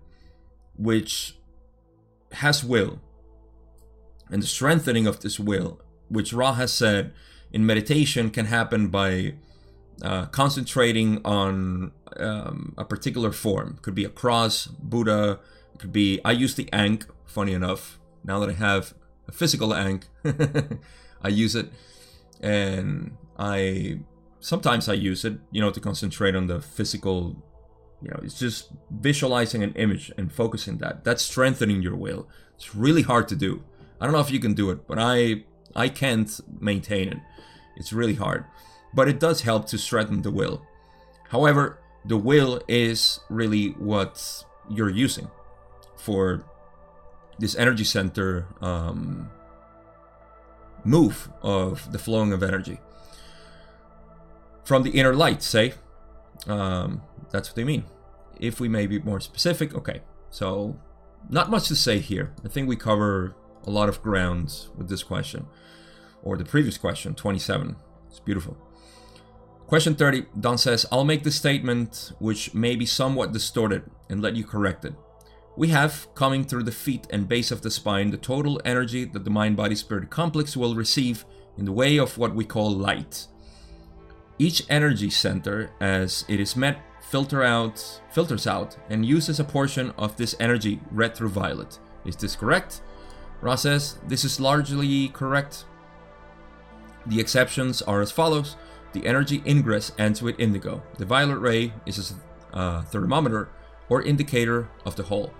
which has will and the strengthening of this will, which Ra has said in meditation can happen by uh, concentrating on um, a particular form. Could be a cross, Buddha. Could be. I use the ankh. Funny enough, now that I have a physical ankh, (laughs) I use it, and I sometimes I use it, you know, to concentrate on the physical. You know, it's just visualizing an image and focusing that. That's strengthening your will. It's really hard to do. I don't know if you can do it, but I I can't maintain it. It's really hard. But it does help to strengthen the will. However, the will is really what you're using for this energy center um, move of the flowing of energy. from the inner light, say. Um, that's what they mean. If we may be more specific, okay. So, not much to say here. I think we cover a lot of ground with this question, or the previous question, 27. It's beautiful. Question 30, Don says, I'll make the statement which may be somewhat distorted and let you correct it. We have, coming through the feet and base of the spine, the total energy that the mind body spirit complex will receive in the way of what we call light. Each energy center, as it is met, filter out, filters out and uses a portion of this energy red through violet. Is this correct? Ra says, This is largely correct. The exceptions are as follows. The energy ingress ends with indigo. The violet ray is a uh, thermometer or indicator of the whole.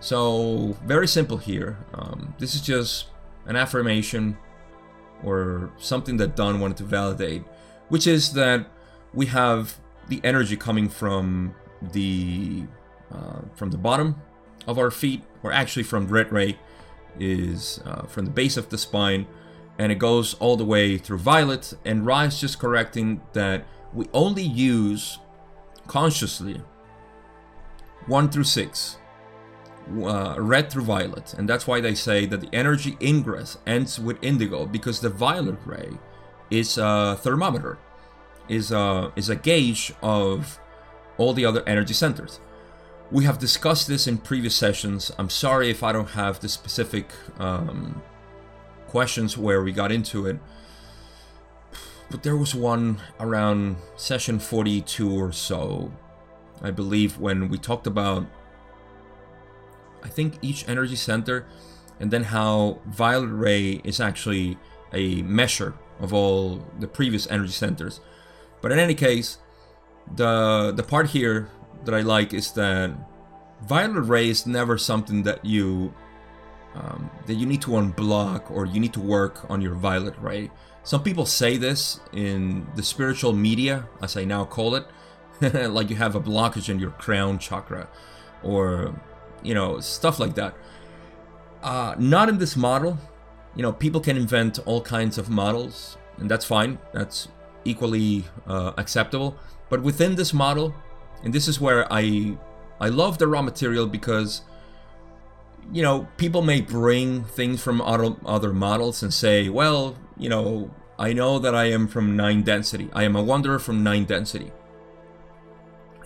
So, very simple here. Um, this is just an affirmation or something that Don wanted to validate, which is that we have the energy coming from the uh, from the bottom of our feet, or actually from red ray, is uh, from the base of the spine and it goes all the way through violet. And Ra is just correcting that we only use consciously one through six, uh, red through violet, and that's why they say that the energy ingress ends with indigo because the violet ray is a thermometer, is a is a gauge of all the other energy centers. We have discussed this in previous sessions. I'm sorry if I don't have the specific um, questions where we got into it. But there was one around session 42 or so, I believe, when we talked about, I think, each energy center and then how violet ray is actually a measure of all the previous energy centers. But in any case, the the part here that I like is that violet ray is never something that you um, that you need to unblock or you need to work on your violet ray. Some people say this in the spiritual media, as I now call it, (laughs) like you have a blockage in your crown chakra, or you know stuff like that. Uh, not in this model. You know, people can invent all kinds of models, and that's fine. That's equally uh, acceptable. But within this model, and this is where I I love the Ra material because you know, people may bring things from other, other models and say, well, you know, I know that I am from 9 density. I am a wanderer from 9 density.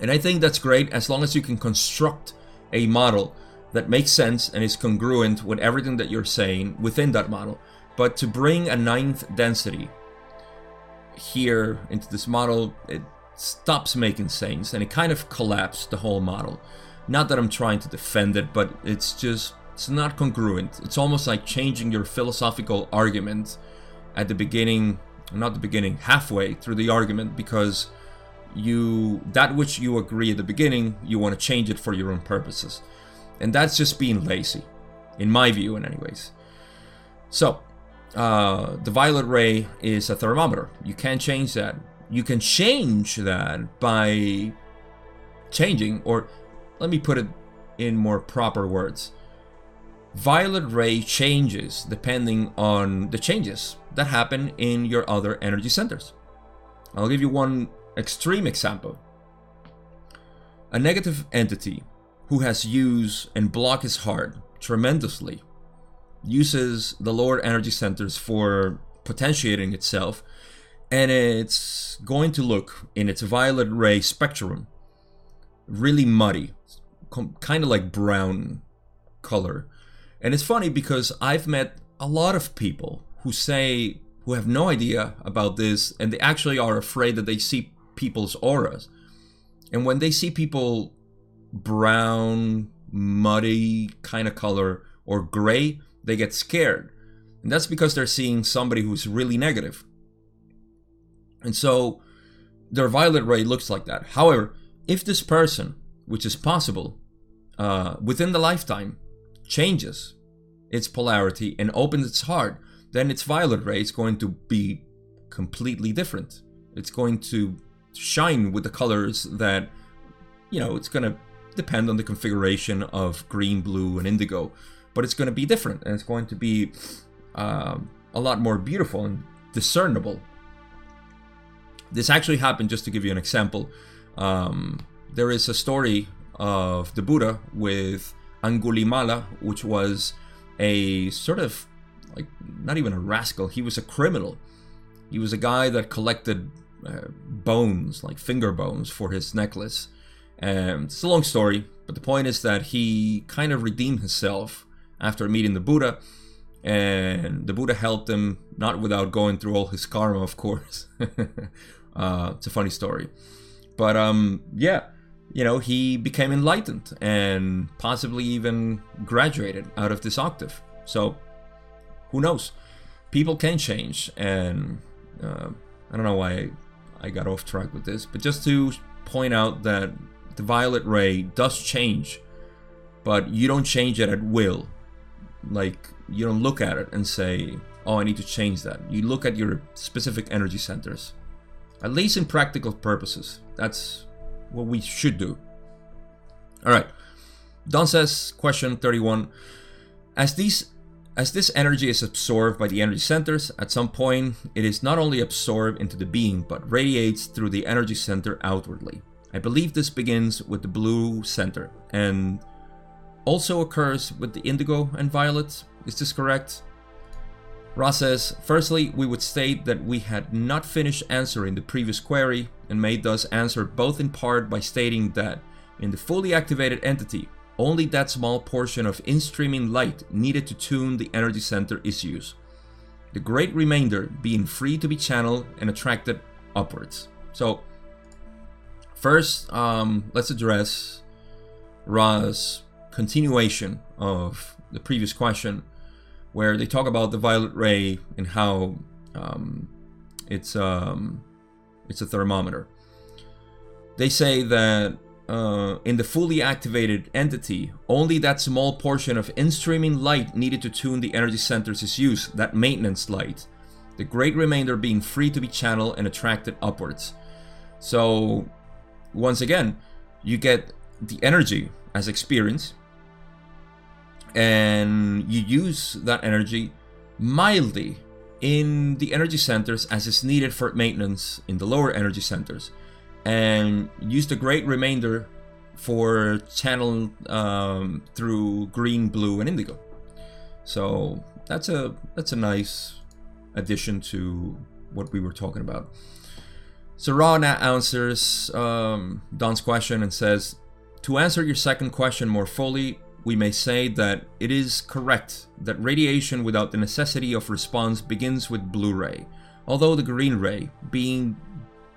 And I think that's great as long as you can construct a model that makes sense and is congruent with everything that you're saying within that model. But to bring a ninth density here into this model, it stops making sense and it kind of collapsed the whole model. Not that I'm trying to defend it, but it's just it's not congruent. It's almost like changing your philosophical argument at the beginning, not the beginning, halfway through the argument because you that which you agree at the beginning, you want to change it for your own purposes. And that's just being lazy, in my view, in anyways. So, uh, the violet ray is a thermometer. You can't change that. You can change that by changing or let me put it in more proper words. Violet ray changes depending on the changes that happen in your other energy centers. I'll give you one extreme example. A negative entity who has used and blocked his heart tremendously uses the lower energy centers for potentiating itself and it's going to look in its violet ray spectrum really muddy kind of like brown color. And it's funny because I've met a lot of people who say, who have no idea about this, and they actually are afraid that they see people's auras. And when they see people brown, muddy kind of color, or gray, they get scared. And that's because they're seeing somebody who's really negative. And so their violet ray looks like that. However, if this person which is possible, uh, within the lifetime, changes its polarity and opens its heart, then its violet ray is going to be completely different. It's going to shine with the colors that, you know, it's going to depend on the configuration of green, blue, and indigo, but it's going to be different and it's going to be uh, a lot more beautiful and discernible. This actually happened, just to give you an example. Um, there is a story of the Buddha with Angulimala, which was a sort of like not even a rascal, he was a criminal. He was a guy that collected uh, bones, like finger bones, for his necklace. And it's a long story, but the point is that he kind of redeemed himself after meeting the Buddha, and the Buddha helped him, not without going through all his karma, of course. (laughs) uh, it's a funny story, but um, yeah, you know, he became enlightened and possibly even graduated out of this octave. So, who knows? People can change, and uh, I don't know why I, got off track with this, but just to point out that the violet ray does change, but you don't change it at will. Like, you don't look at it and say, oh, I need to change that. You look at your specific energy centers. At least in practical purposes. That's what we should do. All right. Don says, question 31. As these as this energy is absorbed by the energy centers, at some point it is not only absorbed into the being but radiates through the energy center outwardly. I believe this begins with the blue center and also occurs with the indigo and violet. Is this correct? Ra says, firstly, we would state that we had not finished answering the previous query and may thus answer both in part by stating that in the fully activated entity, only that small portion of in-streaming light needed to tune the energy center is used. The great remainder being free to be channeled and attracted upwards. So, first, um, let's address Ra's continuation of the previous question where they talk about the violet ray and how um, it's um, it's a thermometer. They say that uh, in the fully activated entity, only that small portion of in-streaming light needed to tune the energy centers is used, that maintenance light. The great remainder being free to be channeled and attracted upwards. So, once again, you get the energy as experience, and you use that energy mildly in the energy centers as is needed for maintenance in the lower energy centers and use the great remainder for channel um, through green blue and indigo. So that's a that's a nice addition to what we were talking about. So Ra answers um, Don's question and says to answer your second question more fully we may say that it is correct that radiation without the necessity of response begins with blue ray, although the green ray, being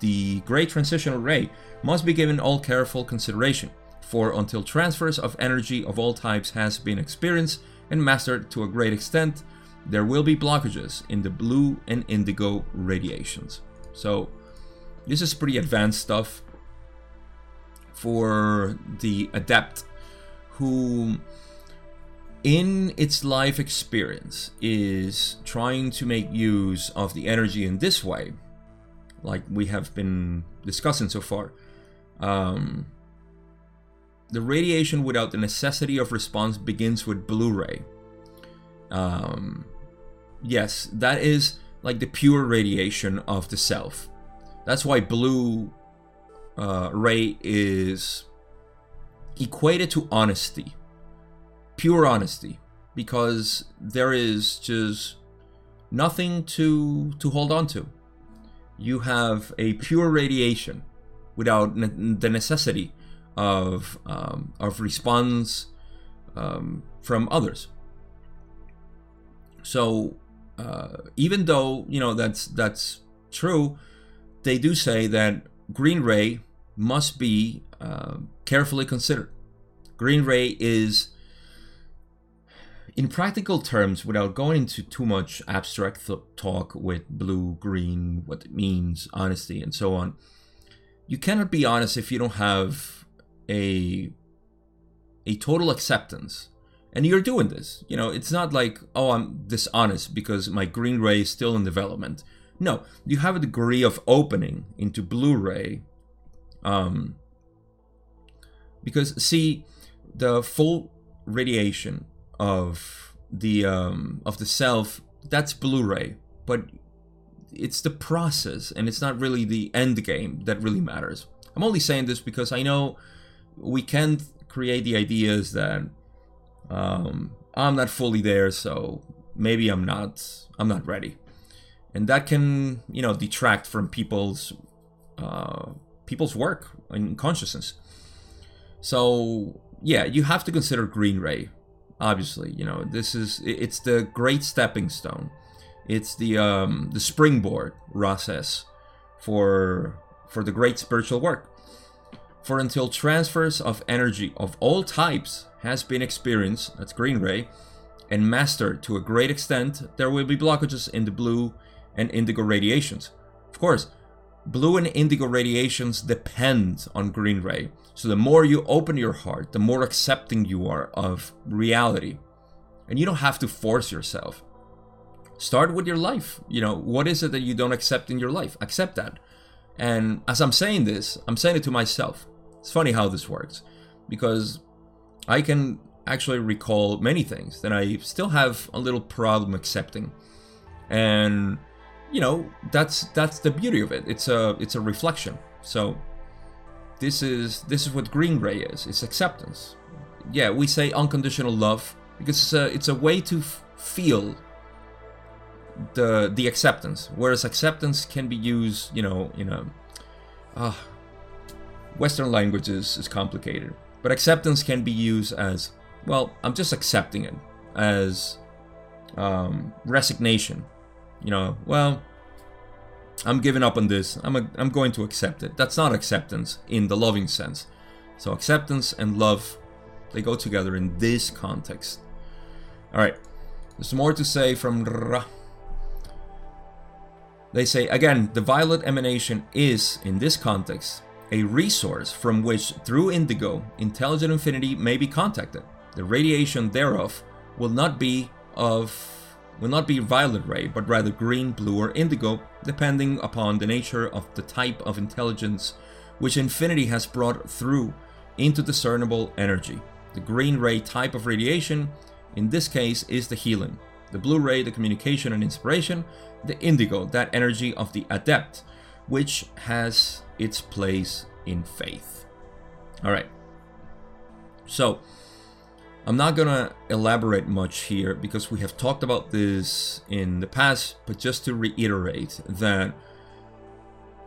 the great transitional ray, must be given all careful consideration, for until transfers of energy of all types has been experienced and mastered to a great extent, there will be blockages in the blue and indigo radiations. So, this is pretty advanced stuff for the adept who in its life experience is trying to make use of the energy in this way like we have been discussing so far. Um, the radiation without the necessity of response begins with blue ray um, yes that is like the pure radiation of the self. That's why blue uh, ray is equated to honesty, pure honesty, because there is just nothing to to hold on to. You have a pure radiation without ne- the necessity of um, of response um, from others. So uh, even though you know that's that's true, they do say that green ray must be uh, carefully considered. Green ray is, in practical terms, without going into too much abstract th- talk with blue, green, what it means, honesty, and so on, you cannot be honest if you don't have a a total acceptance and you're doing this you know it's not like oh i'm dishonest because my green ray is still in development no you have a degree of opening into blue ray. um, because see the full radiation of the um, of the self that's blue ray but it's the process and it's not really the end game that really matters. I'm only saying this because I know we can't create the ideas that um, I'm not fully there, so maybe I'm not I'm not ready, and that can you know detract from people's uh, people's work and consciousness. So yeah, you have to consider Green Ray. Obviously, you know this is it's the great stepping stone. It's the um, the springboard process for for the great spiritual work. For until transfers of energy of all types has been experienced, that's Green Ray, and mastered to a great extent, there will be blockages in the blue and indigo radiations. Of course, blue and indigo radiations depend on Green Ray, so the more you open your heart, the more accepting you are of reality. And you don't have to force yourself. Start with your life. You know, what is it that you don't accept in your life? Accept that. And as I'm saying this, I'm saying it to myself. It's funny how this works because I can actually recall many things that I still have a little problem accepting. And you know, that's that's the beauty of it. It's a it's a reflection. So this is this is what green ray is. It's acceptance. Yeah, we say unconditional love because it's a it's a way to f- feel the the acceptance. Whereas acceptance can be used, you know, in a uh, Western languages is complicated, but acceptance can be used as well. I'm just accepting it as um, resignation. You know, well, I'm giving up on this. I'm a, I'm going to accept it. That's not acceptance in the loving sense. So acceptance and love, they go together in this context. All right, there's more to say from Ra. They say again, the violet emanation is, in this context, a resource from which, through indigo, intelligent infinity may be contacted. The radiation thereof will not be of will not be violet ray, but rather green, blue, or indigo, depending upon the nature of the type of intelligence which infinity has brought through into discernible energy. The green ray type of radiation, in this case, is the healing. The blue ray, the communication and inspiration. The indigo, that energy of the adept, which has its place in faith. All right. So, I'm not gonna elaborate much here because we have talked about this in the past, but just to reiterate that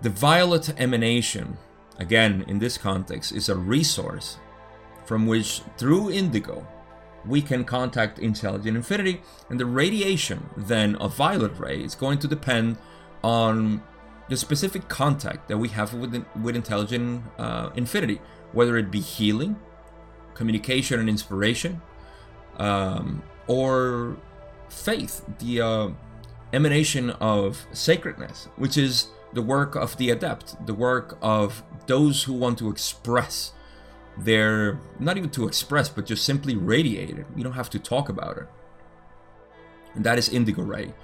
the violet emanation, again in this context, is a resource from which through indigo we can contact intelligent infinity, and the radiation then of violet ray is going to depend on the specific contact that we have with, with intelligent uh, infinity, whether it be healing, communication and inspiration, um, or faith, the uh, emanation of sacredness, which is the work of the adept, the work of those who want to express their, not even to express, but just simply radiate it. You don't have to talk about it. And that is Indigo Ray.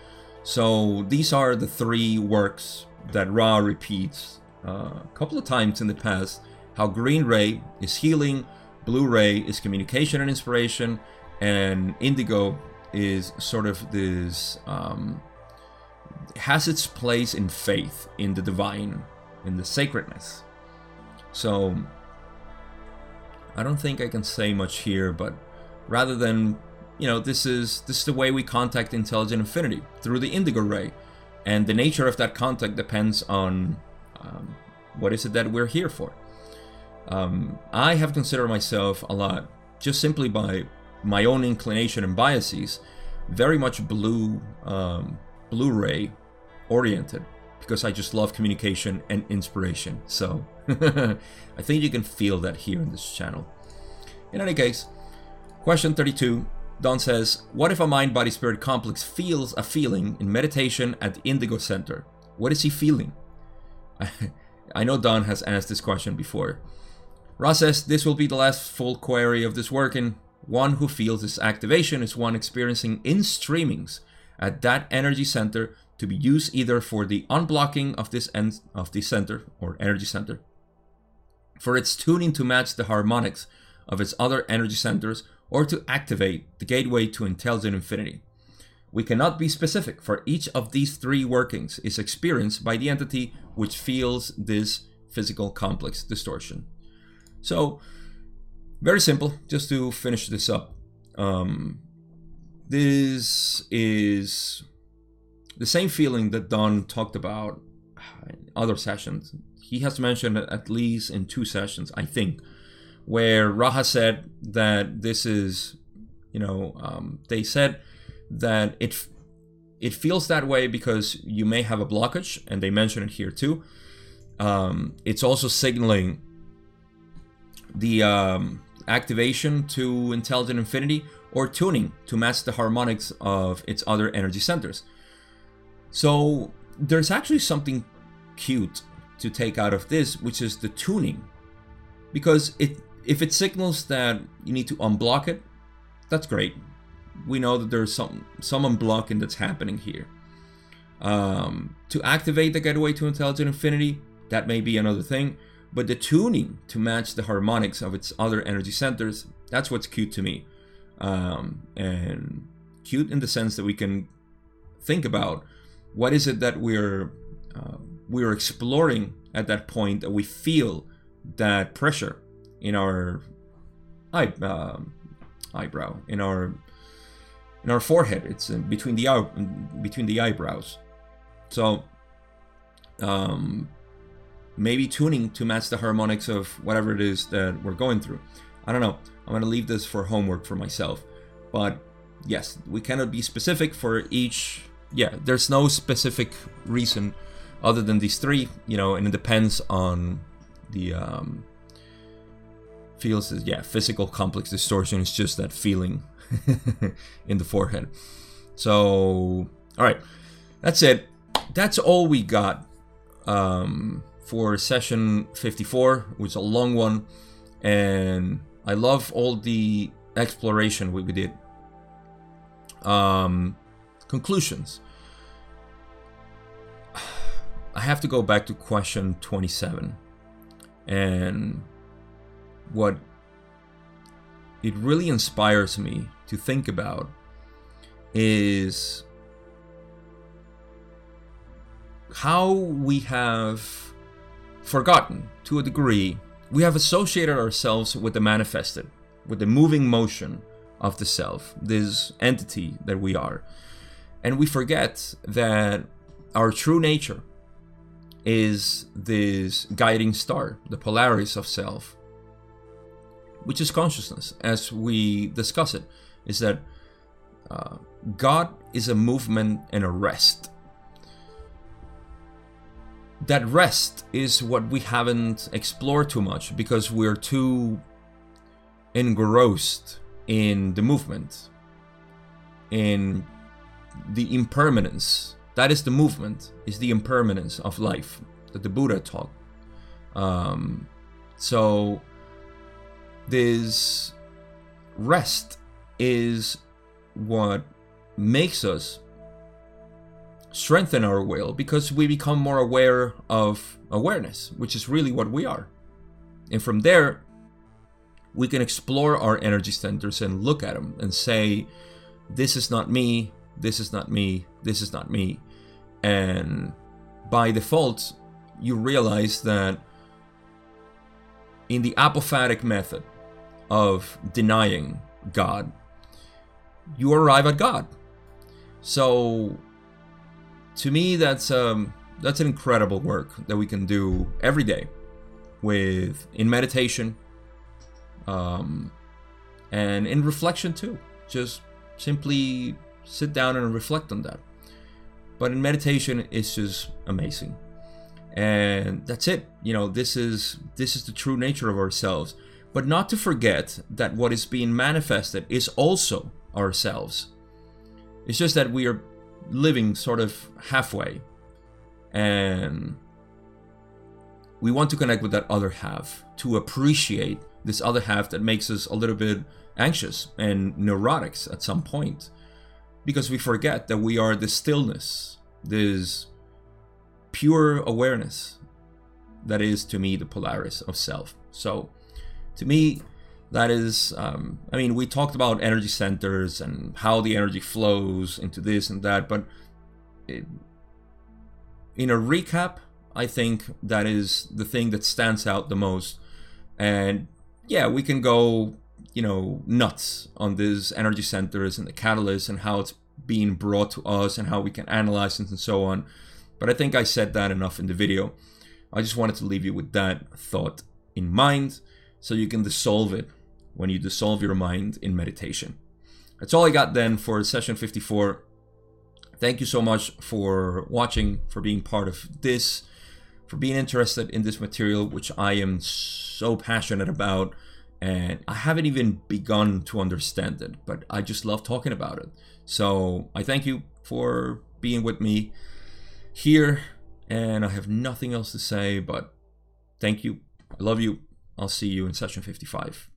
So these are the three works that Ra repeats uh, a couple of times in the past. How Green Ray is healing, Blue Ray is communication and inspiration, and Indigo is sort of this um, has its place in faith, in the divine, in the sacredness. So I don't think I can say much here, but rather than you know, this is this is the way we contact intelligent infinity through the indigo ray, and the nature of that contact depends on um, what is it that we're here for. Um, I have considered myself a lot, just simply by my own inclination and biases, very much blue um, blue ray oriented because I just love communication and inspiration. So (laughs) I think you can feel that here in this channel. In any case, question 32 Don says, What if a mind body spirit complex feels a feeling in meditation at the Indigo Center? What is he feeling? (laughs) I know Don has asked this question before. Ra says, This will be the last full query of this work, and one who feels this activation is one experiencing in streamings at that energy center to be used either for the unblocking of this end of the center or energy center, for its tuning to match the harmonics of its other energy centers, or to activate the gateway to intelligent infinity. We cannot be specific, for each of these three workings is experienced by the entity which feels this physical complex distortion. So, very simple, just to finish this up. Um, this is the same feeling that Don talked about in other sessions. He has mentioned at least in two sessions, I think, where Raha said that this is, you know, um, they said that it it feels that way because you may have a blockage, and they mention it here too. Um, it's also signaling the um, activation to intelligent infinity or tuning to match the harmonics of its other energy centers. So there's actually something cute to take out of this, which is the tuning. Because it if it signals that you need to unblock it, that's great. We know that there's some some unblocking that's happening here. Um, to activate the gateway to intelligent infinity, that may be another thing. But the tuning to match the harmonics of its other energy centers, that's what's cute to me. Um, and cute in the sense that we can think about what is it that we're uh, we're exploring at that point that we feel that pressure in our eye, uh, eyebrow in our in our forehead it's between the between the eyebrows so um, maybe tuning to match the harmonics of whatever it is that we're going through. I don't know. I'm going to leave this for homework for myself. But yes, we cannot be specific for each. Yeah, there's no specific reason other than these three, you know, and it depends on the um, feels. Yeah, physical complex distortion is just that feeling (laughs) in the forehead. So, all right, that's it. That's all we got. Um, for session 54, which is a long one, and I love all the exploration we, we did. Um, conclusions. (sighs) I have to go back to question 27 and what it really inspires me to think about is how we have forgotten to a degree. We have associated ourselves with the manifested, with the moving motion of the self, this entity that we are. And we forget that our true nature is this guiding star, the polaris of self, which is consciousness, as we discuss it, is that uh, God is a movement and a rest that rest is what we haven't explored too much because we're too engrossed in the movement, in the impermanence. That is the movement, is the impermanence of life that the Buddha taught. Um, so, this rest is what makes us strengthen our will because we become more aware of awareness, which is really what we are. And from there, we can explore our energy centers and look at them and say, This is not me, this is not me, this is not me. And by default, you realize that in the apophatic method of denying God, you arrive at God. So to me, that's um, that's an incredible work that we can do every day, with in meditation, um, and in reflection too. Just simply sit down and reflect on that. But in meditation, it's just amazing, and that's it. You know, this is this is the true nature of ourselves. But not to forget that what is being manifested is also ourselves. It's just that we are living sort of halfway. And we want to connect with that other half to appreciate this other half that makes us a little bit anxious and neurotics at some point because we forget that we are the stillness, this pure awareness that is to me the Polaris of self. So, to me, that is, um, I mean, we talked about energy centers and how the energy flows into this and that, but it, in a recap, I think that is the thing that stands out the most. And yeah, we can go, you know, nuts on these energy centers and the catalyst and how it's being brought to us and how we can analyze it and so on. But I think I said that enough in the video. I just wanted to leave you with that thought in mind so you can dissolve it when you dissolve your mind in meditation. That's all I got then for session 54. Thank you so much for watching, for being part of this, for being interested in this material, which I am so passionate about. And I haven't even begun to understand it, but I just love talking about it. So I thank you for being with me here. And I have nothing else to say, but thank you. I love you. I'll see you in session 55.